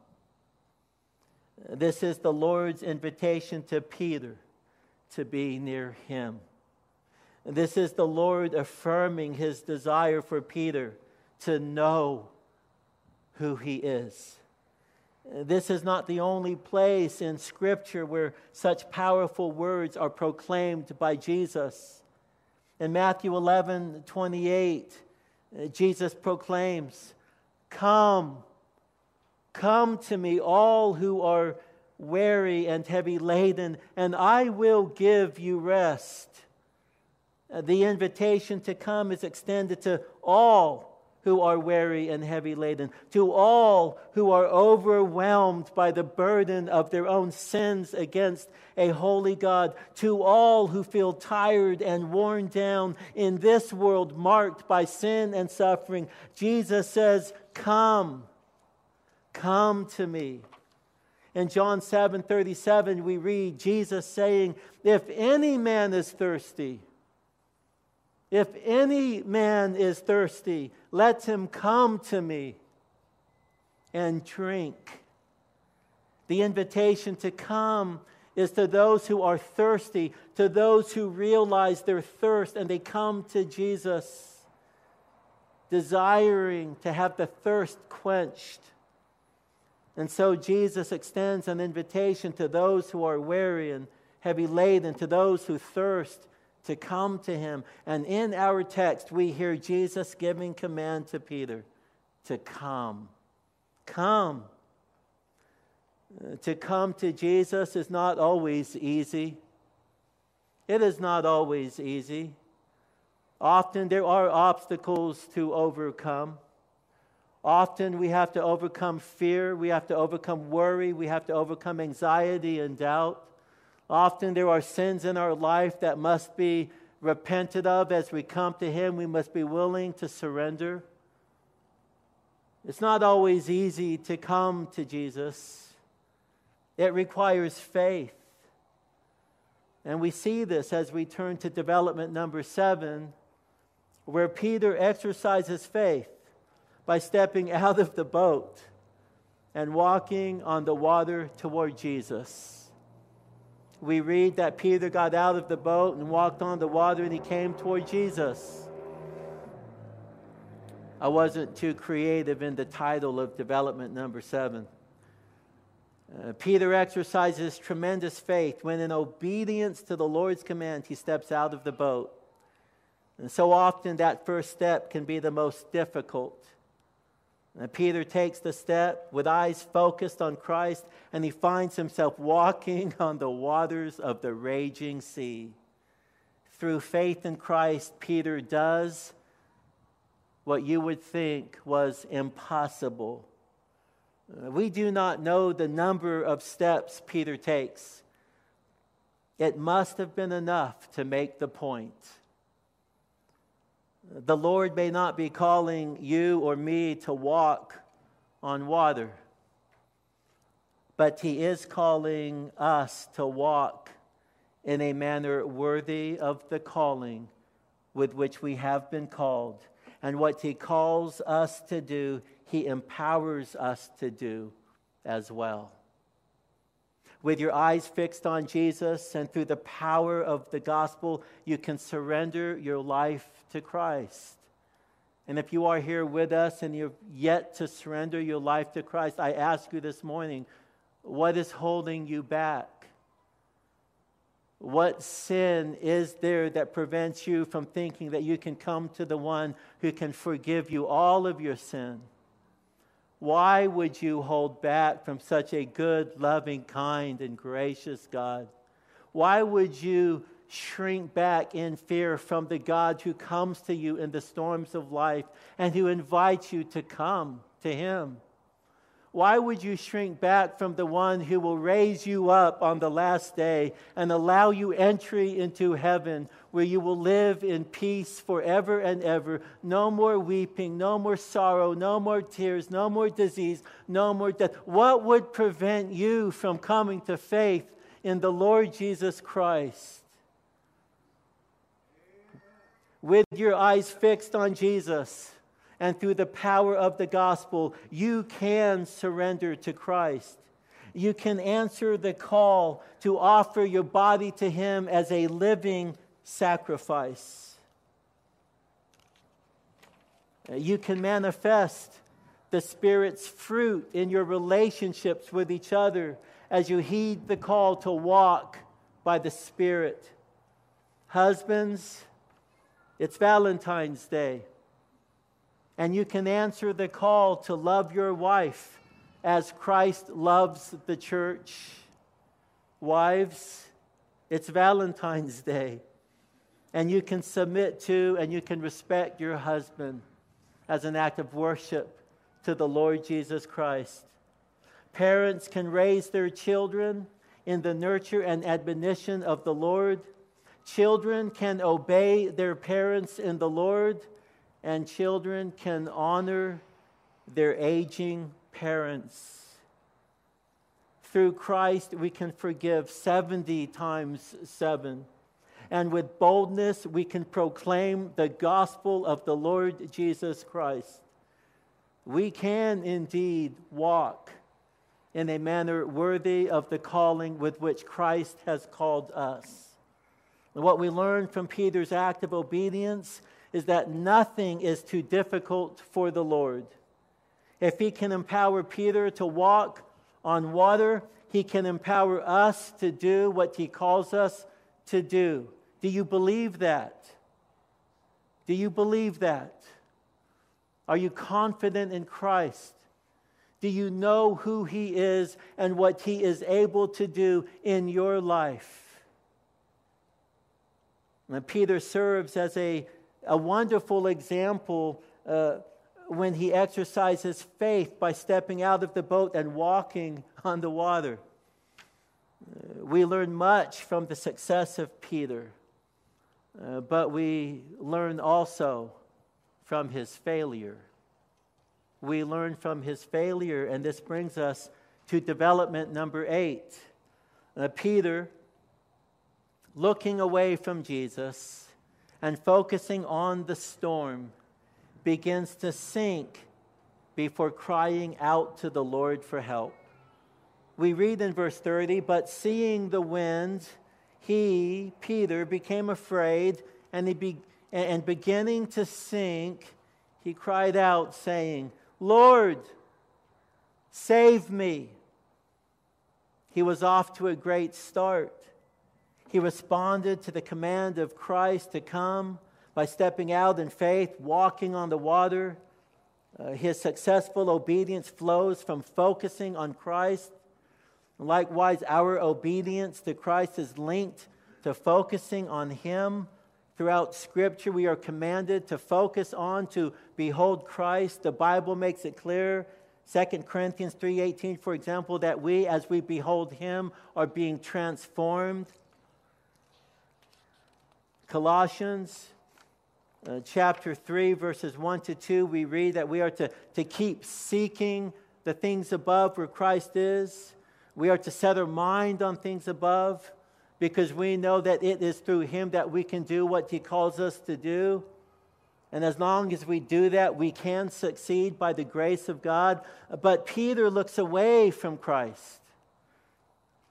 This is the Lord's invitation to Peter to be near him. This is the Lord affirming his desire for Peter to know who He is. This is not the only place in Scripture where such powerful words are proclaimed by Jesus. In Matthew 11 28, Jesus proclaims, Come, come to me, all who are weary and heavy laden, and I will give you rest. The invitation to come is extended to all who are weary and heavy laden, to all who are overwhelmed by the burden of their own sins against a holy God, to all who feel tired and worn down in this world marked by sin and suffering. Jesus says, Come, come to me. In John 7 37, we read Jesus saying, If any man is thirsty, if any man is thirsty, let him come to me and drink. The invitation to come is to those who are thirsty, to those who realize their thirst and they come to Jesus, desiring to have the thirst quenched. And so Jesus extends an invitation to those who are weary and heavy laden, to those who thirst to come to him. And in our text, we hear Jesus giving command to Peter to come. Come. To come to Jesus is not always easy. It is not always easy. Often there are obstacles to overcome. Often we have to overcome fear, we have to overcome worry, we have to overcome anxiety and doubt. Often there are sins in our life that must be repented of as we come to Him. We must be willing to surrender. It's not always easy to come to Jesus, it requires faith. And we see this as we turn to development number seven, where Peter exercises faith by stepping [LAUGHS] out of the boat and walking on the water toward Jesus. We read that Peter got out of the boat and walked on the water and he came toward Jesus. I wasn't too creative in the title of development number seven. Uh, Peter exercises tremendous faith when, in obedience to the Lord's command, he steps out of the boat. And so often, that first step can be the most difficult. And Peter takes the step with eyes focused on Christ, and he finds himself walking [LAUGHS] on the waters of the raging sea. Through faith in Christ, Peter does what you would think was impossible. Uh, we do not know the number of steps Peter takes. It must have been enough to make the point. The Lord may not be calling you or me to walk on water, but He is calling us to walk in a manner worthy of the calling with which we have been called and what He calls us to do, He empowers us to do as well. With your eyes fixed on Jesus and through the power of the gospel, you can surrender your life to Christ. And if you are here with us and you've yet to surrender your life to Christ, I ask you this morning what is holding you back? What sin is there that prevents you from thinking that you can come to the one who can forgive you all of your sin? Why would you hold back from such a good, loving, kind, and gracious God? Why would you shrink back in fear from the God who comes to you in the storms of life and who invites you to come to Him? Why would you shrink back from the one who will raise you up on the last day and allow you entry into heaven where you will live in peace forever and ever? No more weeping, no more sorrow, no more tears, no more disease, no more death. What would prevent you from coming to faith in the Lord Jesus Christ? With your eyes fixed on Jesus and through the power of the gospel, you can surrender to Christ. You can answer the call to offer your body to Him as a living sacrifice. You can manifest the Spirit's fruit in your relationships with each other as you heed the call to walk by the Spirit. Husbands, it's Valentine's Day and you can answer the call to love your wife as Christ loves the church. Wives, it's Valentine's Day, and you can submit to and you can respect your husband as an act of worship to the Lord Jesus Christ. Parents can raise their children in the nurture and admonition of the Lord. Children can obey their parents in the Lord and children can honor their aging parents. Through Christ, we can forgive 70 times 7. And with boldness, we can proclaim the gospel of the Lord Jesus Christ. We can indeed walk in a manner worthy of the calling with which Christ has called us. And what we learn from Peter's act of obedience is that nothing is too difficult for the Lord. If He can empower Peter to walk on water, He can empower us to do what He calls us to do. Do you believe that? Do you believe that? Are you confident in Christ? Do you know who He is and what He is able to do in your life? And Peter serves as a a wonderful example uh, when he exercises faith by stepping out of the boat and walking on the water. Uh, we learn much from the success of Peter, uh, but we learn also from his failure. We learn from his failure, and this brings us to development number eight. Uh, Peter looking away from Jesus and focusing on the storm, begins to sink before crying out to the Lord for help. We read in verse 30 But seeing the wind, he, Peter, became afraid and, he be, and beginning to sink, he cried out, saying, Lord, save me. He was off to a great start. He responded to the command of Christ to come by stepping out in faith, walking on the water. Uh, his successful obedience flows from focusing on Christ. Likewise, our obedience to Christ is linked to focusing on Him. Throughout Scripture, we are commanded to focus on, to behold Christ. The Bible makes it clear 2 Corinthians 3:18 for example that we as we behold him are being transformed. Colossians uh, chapter 3 verses 1 to 2 we read that we are to, to keep seeking the things above where Christ is. We are to set our mind on things above because we know that it is through him that we can do what he calls us to do. And as long as we do that, we can succeed by the grace of God. But Peter looks away from Christ.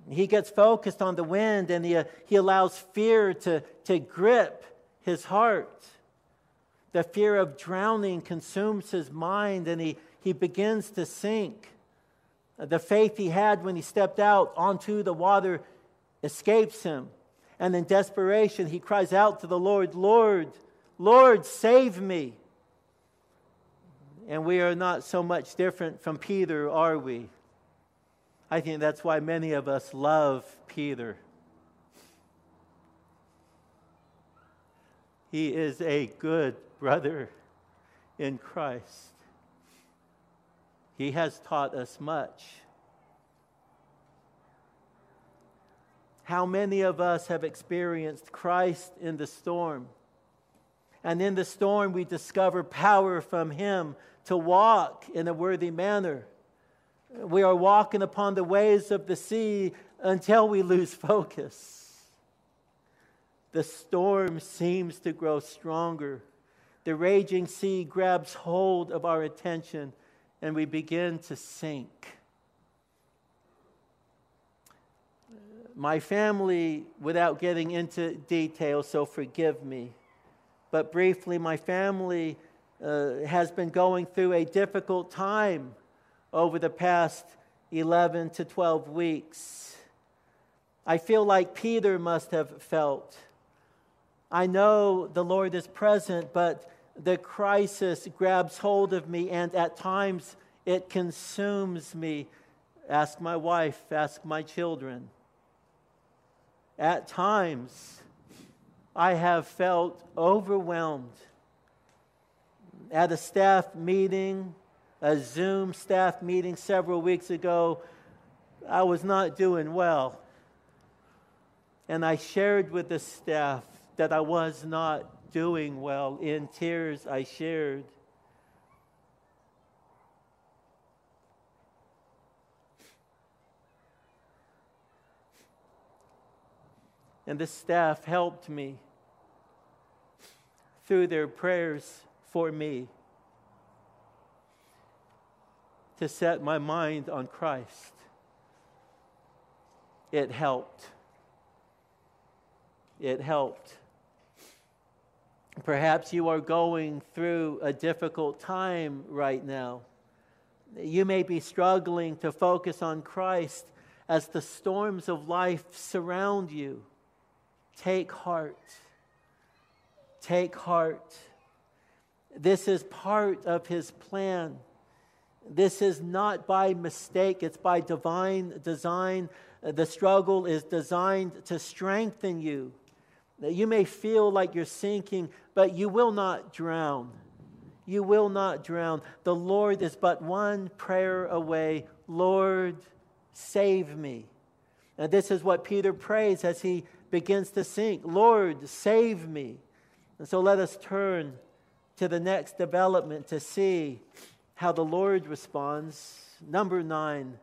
He gets focused on the wind and he, uh, he allows fear to, to grip his heart. The fear of drowning consumes his mind and he, he begins to sink. The faith he had when he stepped out onto the water escapes him. And in desperation, he cries out to the Lord, Lord, Lord, save me. And we are not so much different from Peter, are we? I think that's why many of us love Peter. He is a good brother in Christ. He has taught us much. How many of us have experienced Christ in the storm? And in the storm, we discover power from Him to walk in a worthy manner. We are walking upon the waves of the sea until we lose focus. The storm seems to grow stronger. The raging sea grabs hold of our attention, and we begin to sink. My family, without getting into detail, so forgive me but briefly, my family uh, has been going through a difficult time over the past 11 to 12 weeks. I feel like Peter must have felt. I know the Lord is present, but the crisis grabs hold of me, and at times it consumes me. Ask my wife, ask my children. At times, I have felt overwhelmed. At a staff meeting, a Zoom staff meeting several weeks ago, I was not doing well. And I shared with the staff that I was not doing well. In tears, I shared. And the staff helped me through their prayers for me to set my mind on Christ. It helped. It helped. Perhaps you are going through a difficult time right now. You may be struggling to focus on Christ as the storms of life surround you. Take heart. Take heart. This is part of his plan. This is not by mistake, it's by divine design. The struggle is designed to strengthen you. You may feel like you're sinking, but you will not drown. You will not drown. The Lord is but one prayer away Lord, save me. And this is what Peter prays as he begins to sink Lord, save me. And so let us turn to the next development to see how the Lord responds. Number nine.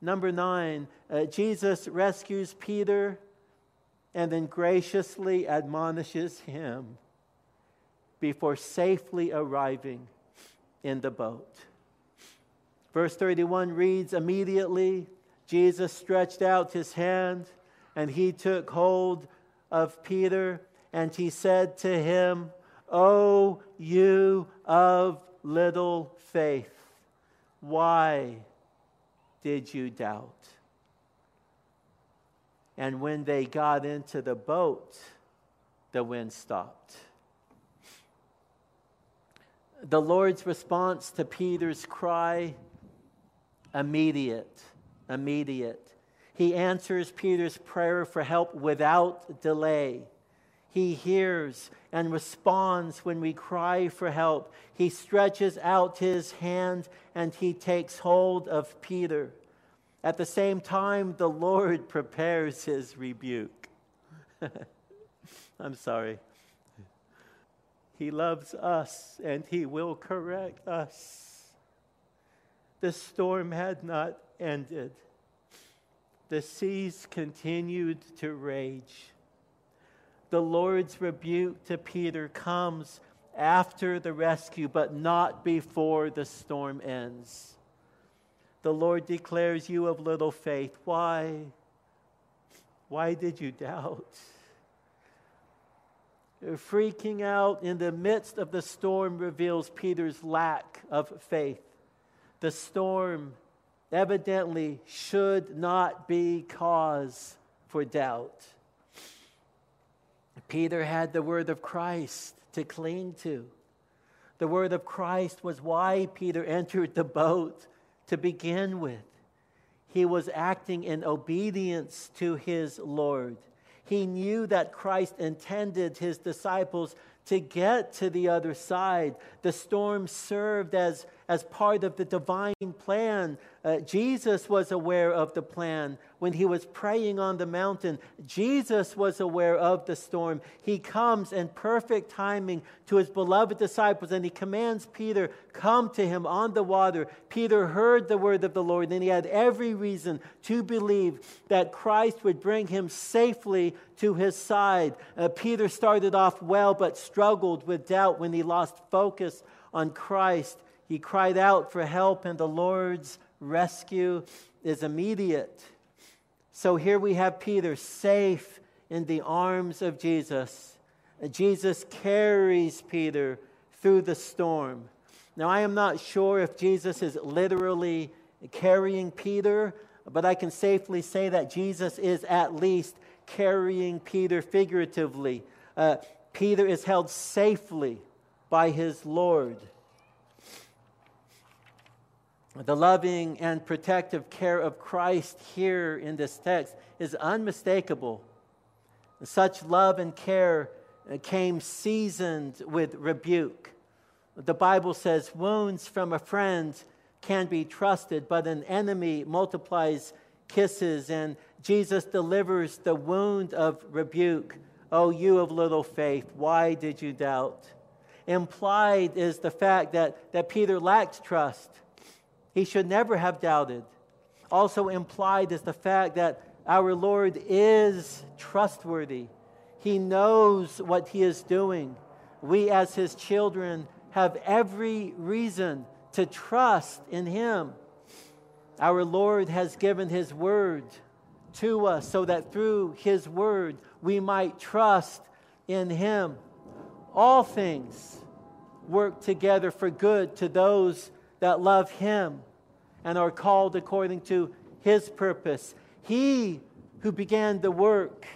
Number nine, uh, Jesus rescues Peter and then graciously admonishes him before safely arriving in the boat. Verse 31 reads Immediately Jesus stretched out his hand and he took hold of Peter and he said to him, O you of little faith, why did you doubt? And when they got into the boat, the wind stopped. The Lord's response to Peter's cry immediate, immediate. He answers Peter's prayer for help without delay. He hears and responds when we cry for help. He stretches out his hand and he takes hold of Peter. At the same time, the Lord [LAUGHS] prepares his rebuke. [LAUGHS] I'm sorry. He loves us and he will correct us. The storm had not ended, the seas continued to rage. The Lord's rebuke to Peter comes after the rescue, but not before the storm ends. The Lord declares you of little faith. Why? Why did you doubt? Freaking out in the midst of the storm reveals Peter's lack of faith. The storm evidently should not be cause for doubt. Peter had the word of Christ to cling to. The word of Christ was why Peter entered the boat to begin with. He was acting in obedience to his Lord. He knew that Christ intended his disciples to get to the other side. The storm served as, as part of the divine plan. Uh, Jesus was aware of the plan when he was praying on the mountain. Jesus was aware of the storm. He comes in perfect timing to his beloved disciples and he commands Peter, Come to him on the water. Peter heard the word of the Lord and he had every reason to believe that Christ would bring him safely to his side. Uh, Peter started off well but struggled with doubt when he lost focus on Christ. He cried out for help, and the Lord's rescue is immediate. So here we have Peter safe in the arms of Jesus. Jesus carries Peter through the storm. Now, I am not sure if Jesus is literally carrying Peter, but I can safely say that Jesus is at least carrying Peter figuratively. Uh, Peter is held safely by his Lord. The loving and protective care of Christ here in this text is unmistakable. Such love and care came seasoned with rebuke. The Bible says wounds from a friend can be trusted, but an enemy multiplies kisses, and Jesus delivers the wound of rebuke. Oh, you of little faith, why did you doubt? Implied is the fact that, that Peter lacked trust. He should never have doubted. Also implied is the fact that our Lord is trustworthy. He knows what he is doing. We, as his children, have every reason to trust in him. Our Lord has given his word to us so that through his word we might trust in him. All things work together for good to those that love him and are called according to his purpose. He who began the work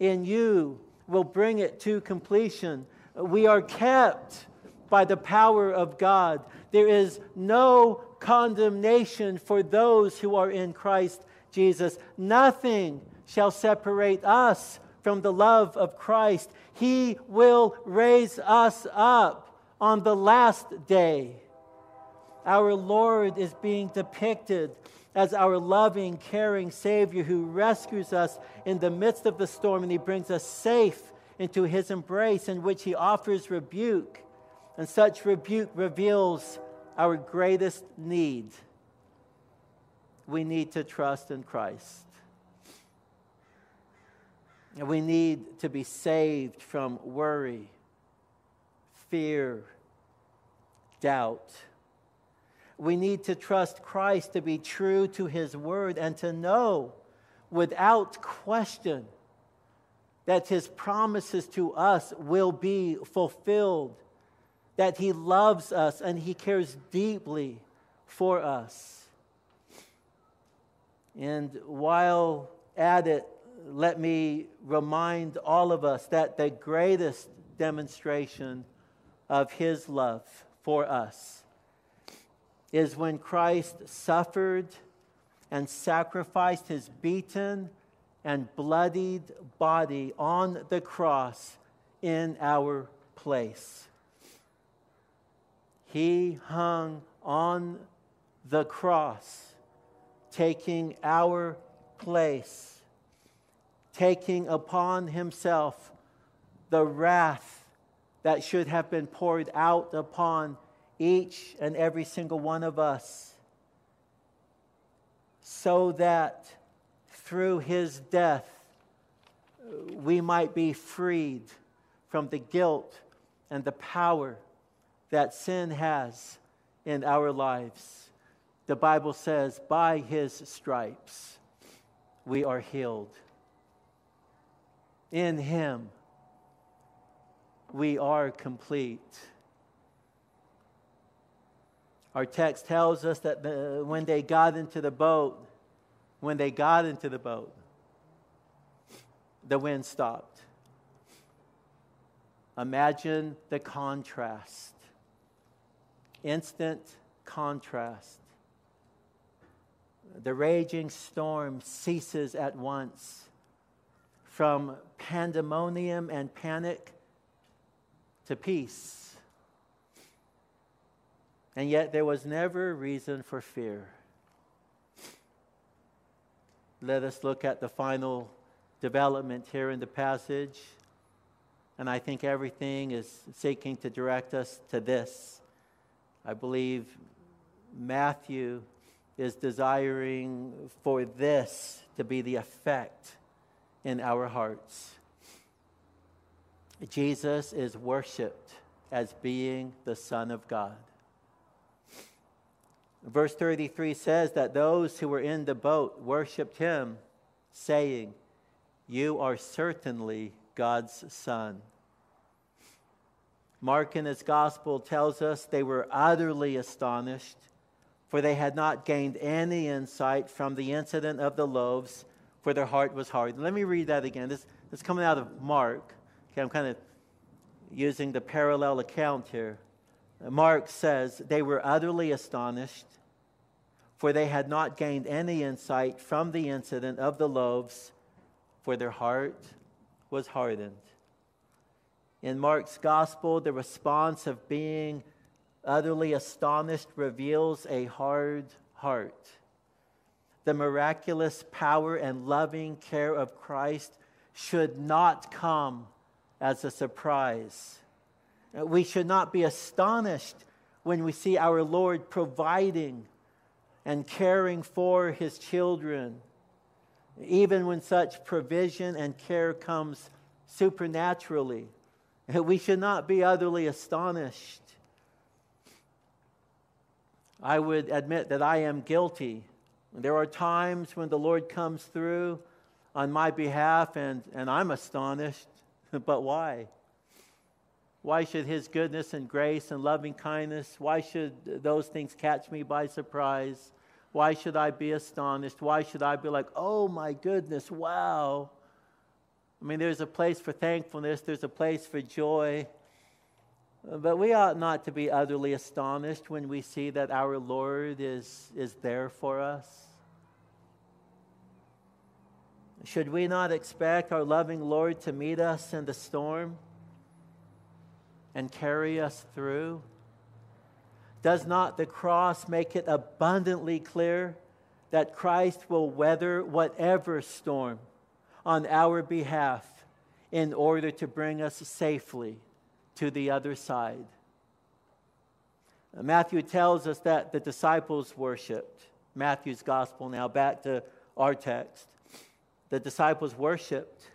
in you will bring it to completion. We are kept by the power of God. There is no condemnation for those who are in Christ Jesus. Nothing shall separate us from the love of Christ. He will raise us up on the last day. Our Lord is being depicted as our loving, caring Savior who rescues us in the midst of the storm and He brings us safe into His embrace, in which He offers rebuke. And such rebuke reveals our greatest need. We need to trust in Christ. And we need to be saved from worry, fear, doubt. We need to trust Christ to be true to his word and to know without question that his promises to us will be fulfilled, that he loves us and he cares deeply for us. And while at it, let me remind all of us that the greatest demonstration of his love for us is when Christ suffered and sacrificed his beaten and bloodied body on the cross in our place. He hung on the cross, taking our place, taking upon himself the wrath that should have been poured out upon each and every single one of us, so that through his death we might be freed from the guilt and the power that sin has in our lives. The Bible says, by his stripes we are healed. In him we are complete. Our text tells us that the, when they got into the boat, when they got into the boat, the wind stopped. Imagine the contrast. Instant contrast. The raging storm ceases at once. From pandemonium and panic to peace. And yet there was never reason for fear. Let us look at the final development here in the passage. And I think everything is seeking to direct us to this. I believe Matthew is desiring for this to be the effect in our hearts. Jesus is worshiped as being the Son of God. Verse 33 says that those who were in the boat worshiped him, saying, You are certainly God's Son. Mark in his gospel tells us they were utterly astonished, for they had not gained any insight from the incident of the loaves, for their heart was hard. Let me read that again. This, this is coming out of Mark. Okay, I'm kind of using the parallel account here. Mark says, They were utterly astonished, for they had not gained any insight from the incident of the loaves, for their heart was hardened. In Mark's gospel, the response of being utterly astonished reveals a hard heart. The miraculous power and loving care of Christ should not come as a surprise. We should not be astonished when we see our Lord providing and caring for his children, even when such provision and care comes supernaturally. [LAUGHS] We should not be utterly astonished. I would admit that I am guilty. There are times when the Lord comes through on my behalf and, and I'm astonished. [LAUGHS] but why? Why should His goodness and grace and loving kindness, why should those things catch me by surprise? Why should I be astonished? Why should I be like, oh my goodness, wow? I mean, there's a place for thankfulness, there's a place for joy. But we ought not to be utterly astonished when we see that our Lord is, is there for us. Should we not expect our loving Lord to meet us in the storm and carry us through? Does not the cross make it abundantly clear that Christ will weather whatever storm? on our behalf in order to bring us safely to the other side. Matthew tells us that the disciples worshiped. Matthew's gospel now, back to our text. The disciples worshiped.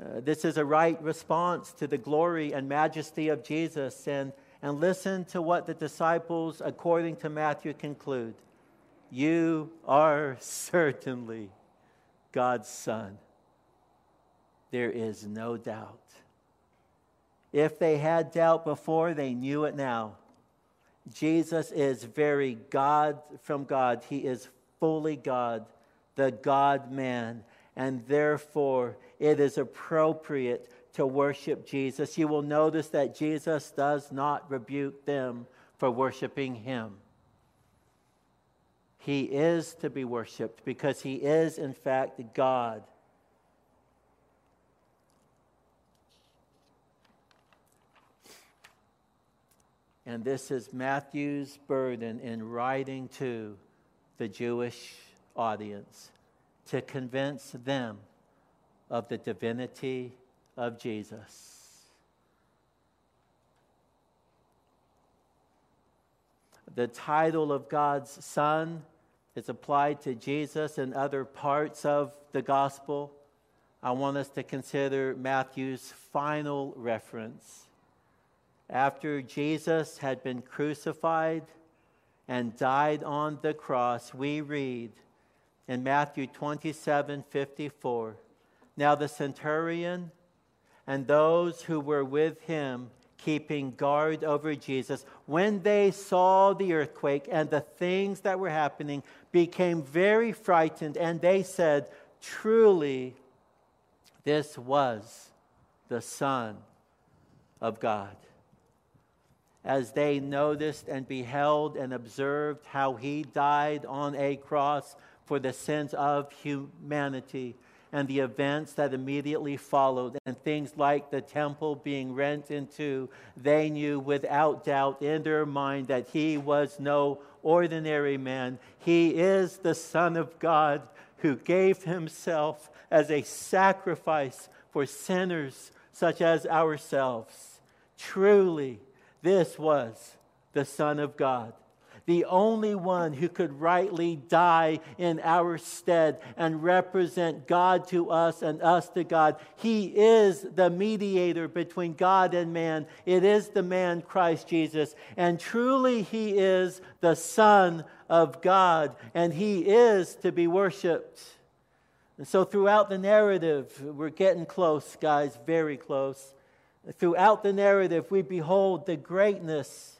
Uh, this is a right response to the glory and majesty of Jesus. And, and listen to what the disciples, according to Matthew, conclude You are [LAUGHS] certainly God's Son. There is no doubt. If they had doubt before, they knew it now. Jesus is very God from God. He is fully God, the God man. And therefore, it is appropriate to worship Jesus. You will notice that Jesus does not rebuke them for worshiping him. He is to be worshiped because he is, in fact, God. And this is Matthew's burden in writing to the Jewish audience to convince them of the divinity of Jesus. The title of God's Son is applied to Jesus in other parts of the gospel. I want us to consider Matthew's final reference after Jesus had been crucified and died on the cross, we read in Matthew 27 54. Now the centurion and those who were with him, keeping guard over Jesus, when they saw the earthquake and the things that were happening, became very frightened, and they said, Truly, this was the Son of God. As they noticed and beheld and observed how he died on a cross for the sins of humanity and the events that immediately followed, and things like the temple being rent in two, they knew without doubt in their mind that he was no ordinary man. He is the Son of God who gave himself as a sacrifice for sinners such as ourselves. Truly, this was the Son of God, the only one who could rightly die in our stead and represent God to us and us to God. He is the mediator between God and man. It is the man Christ Jesus. And truly, He is the Son of God, and He is to be worshiped. And so, throughout the narrative, we're getting close, guys, very close. Throughout the narrative, we behold the greatness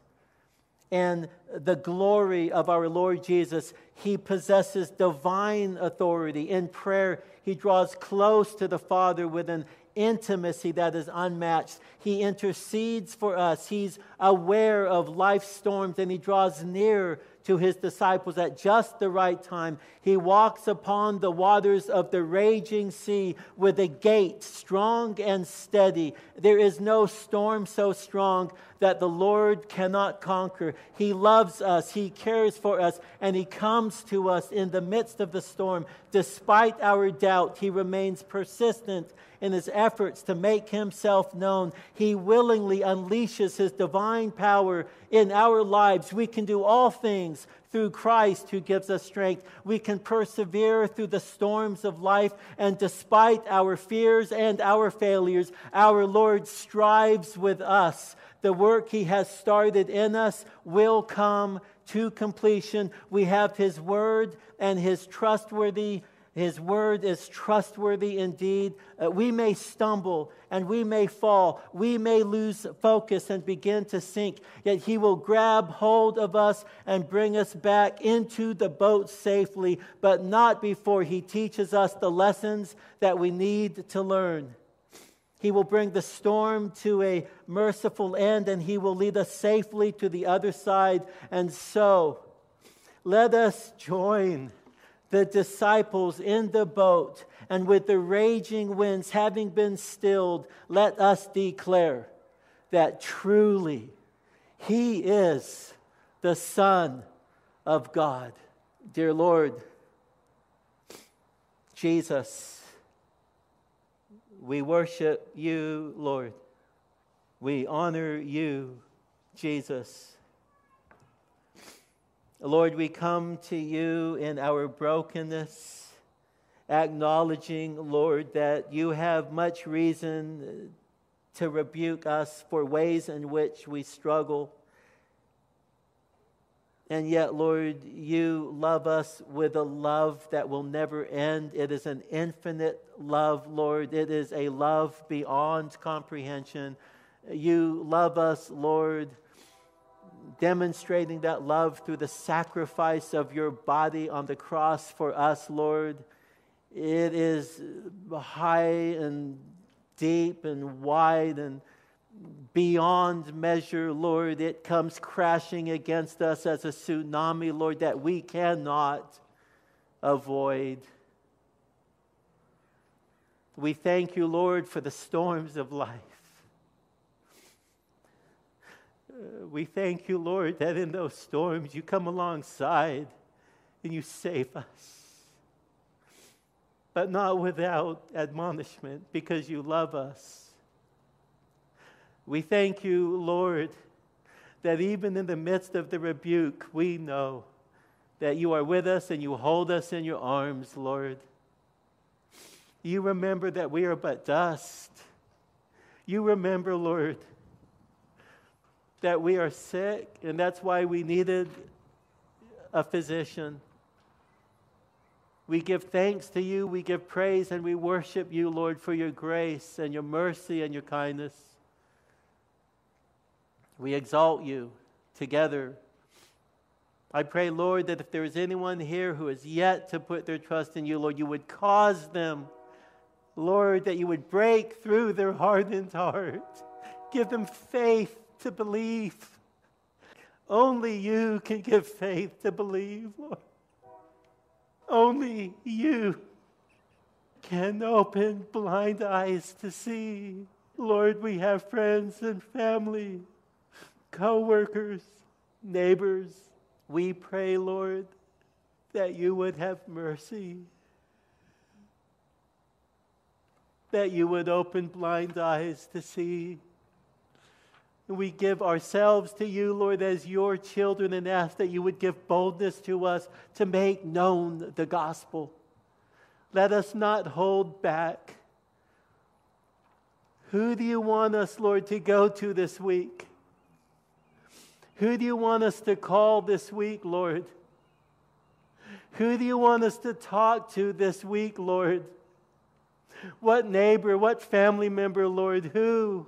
and the glory of our Lord Jesus. He possesses divine authority. In prayer, he draws close to the Father with an intimacy that is unmatched. He intercedes for us. He's aware of life's storms and he draws near to his disciples at just the right time. He walks upon the waters of the raging sea with a gait strong and steady. There is no storm so strong that the Lord cannot conquer. He loves us, He cares for us, and He comes to us in the midst of the storm. Despite our doubt, He remains persistent in his efforts to make himself known. He willingly unleashes his divine power in our lives. We can do all things through Christ who gives us strength. We can persevere through the storms of life, and despite our fears and our failures, our Lord strives with us. The work he has started in us will come to completion. We have his word and his trustworthy his word is trustworthy indeed. Uh, we may stumble and we may fall. We may lose focus and begin to sink. Yet He will grab hold of us and bring us back into the boat safely, but not before He teaches us the lessons that we need to learn. He will bring the storm to a merciful end and He will lead us safely to the other side. And so, let us join the disciples in the boat, and with the raging winds having been stilled, let us declare that truly He is the Son of God. Dear Lord, Jesus, we worship you, Lord. We honor you, Jesus. Lord, we come to you in our brokenness acknowledging, Lord, that you have much reason to rebuke us for ways in which we struggle. And yet, Lord, you love us with a love that will never end. It is an infinite love, Lord. It is a love beyond comprehension. You love us, Lord, demonstrating that love through the sacrifice of your body on the cross for us, Lord. It is high and deep and wide and beyond measure, Lord. It comes crashing against us as a tsunami, Lord, that we cannot avoid. We thank you, Lord, for the storms of life. Uh, we thank you, Lord, that in those storms you come alongside and you save us. But not without admonishment because you love us we thank you, Lord, that even in the midst of the rebuke, we know that you are with us and you hold us in your arms, Lord. You remember that we are but dust. You remember, Lord, that we are sick, and that's why we needed a physician. We give thanks to you, we give praise, and we worship you, Lord, for your grace and your mercy and your kindness. We exalt you together. I pray, Lord, that if there is anyone here who has yet to put their trust in you, Lord, you would cause them, Lord, that you would break through their hardened heart. Give them faith to believe. Only you can give faith to believe, Lord. Only you can open blind eyes to see. Lord, we have friends and family co workers, neighbors. We pray, Lord, that you would have mercy, that you would open blind eyes to see. We give ourselves to you, Lord, as your children, and ask that you would give boldness to us to make known the gospel. Let us not hold back. Who do you want us, Lord, to go to this week? Who do you want us to call this week, Lord? Who do you want us to talk to this week, Lord? What neighbor, what family member, Lord? Who?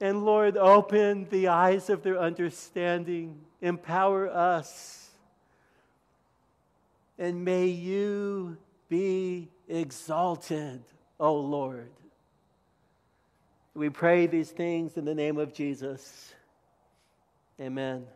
And Lord, open the eyes of their understanding, empower us. And may you be exalted, O Lord. We pray these things in the name of Jesus. Amen.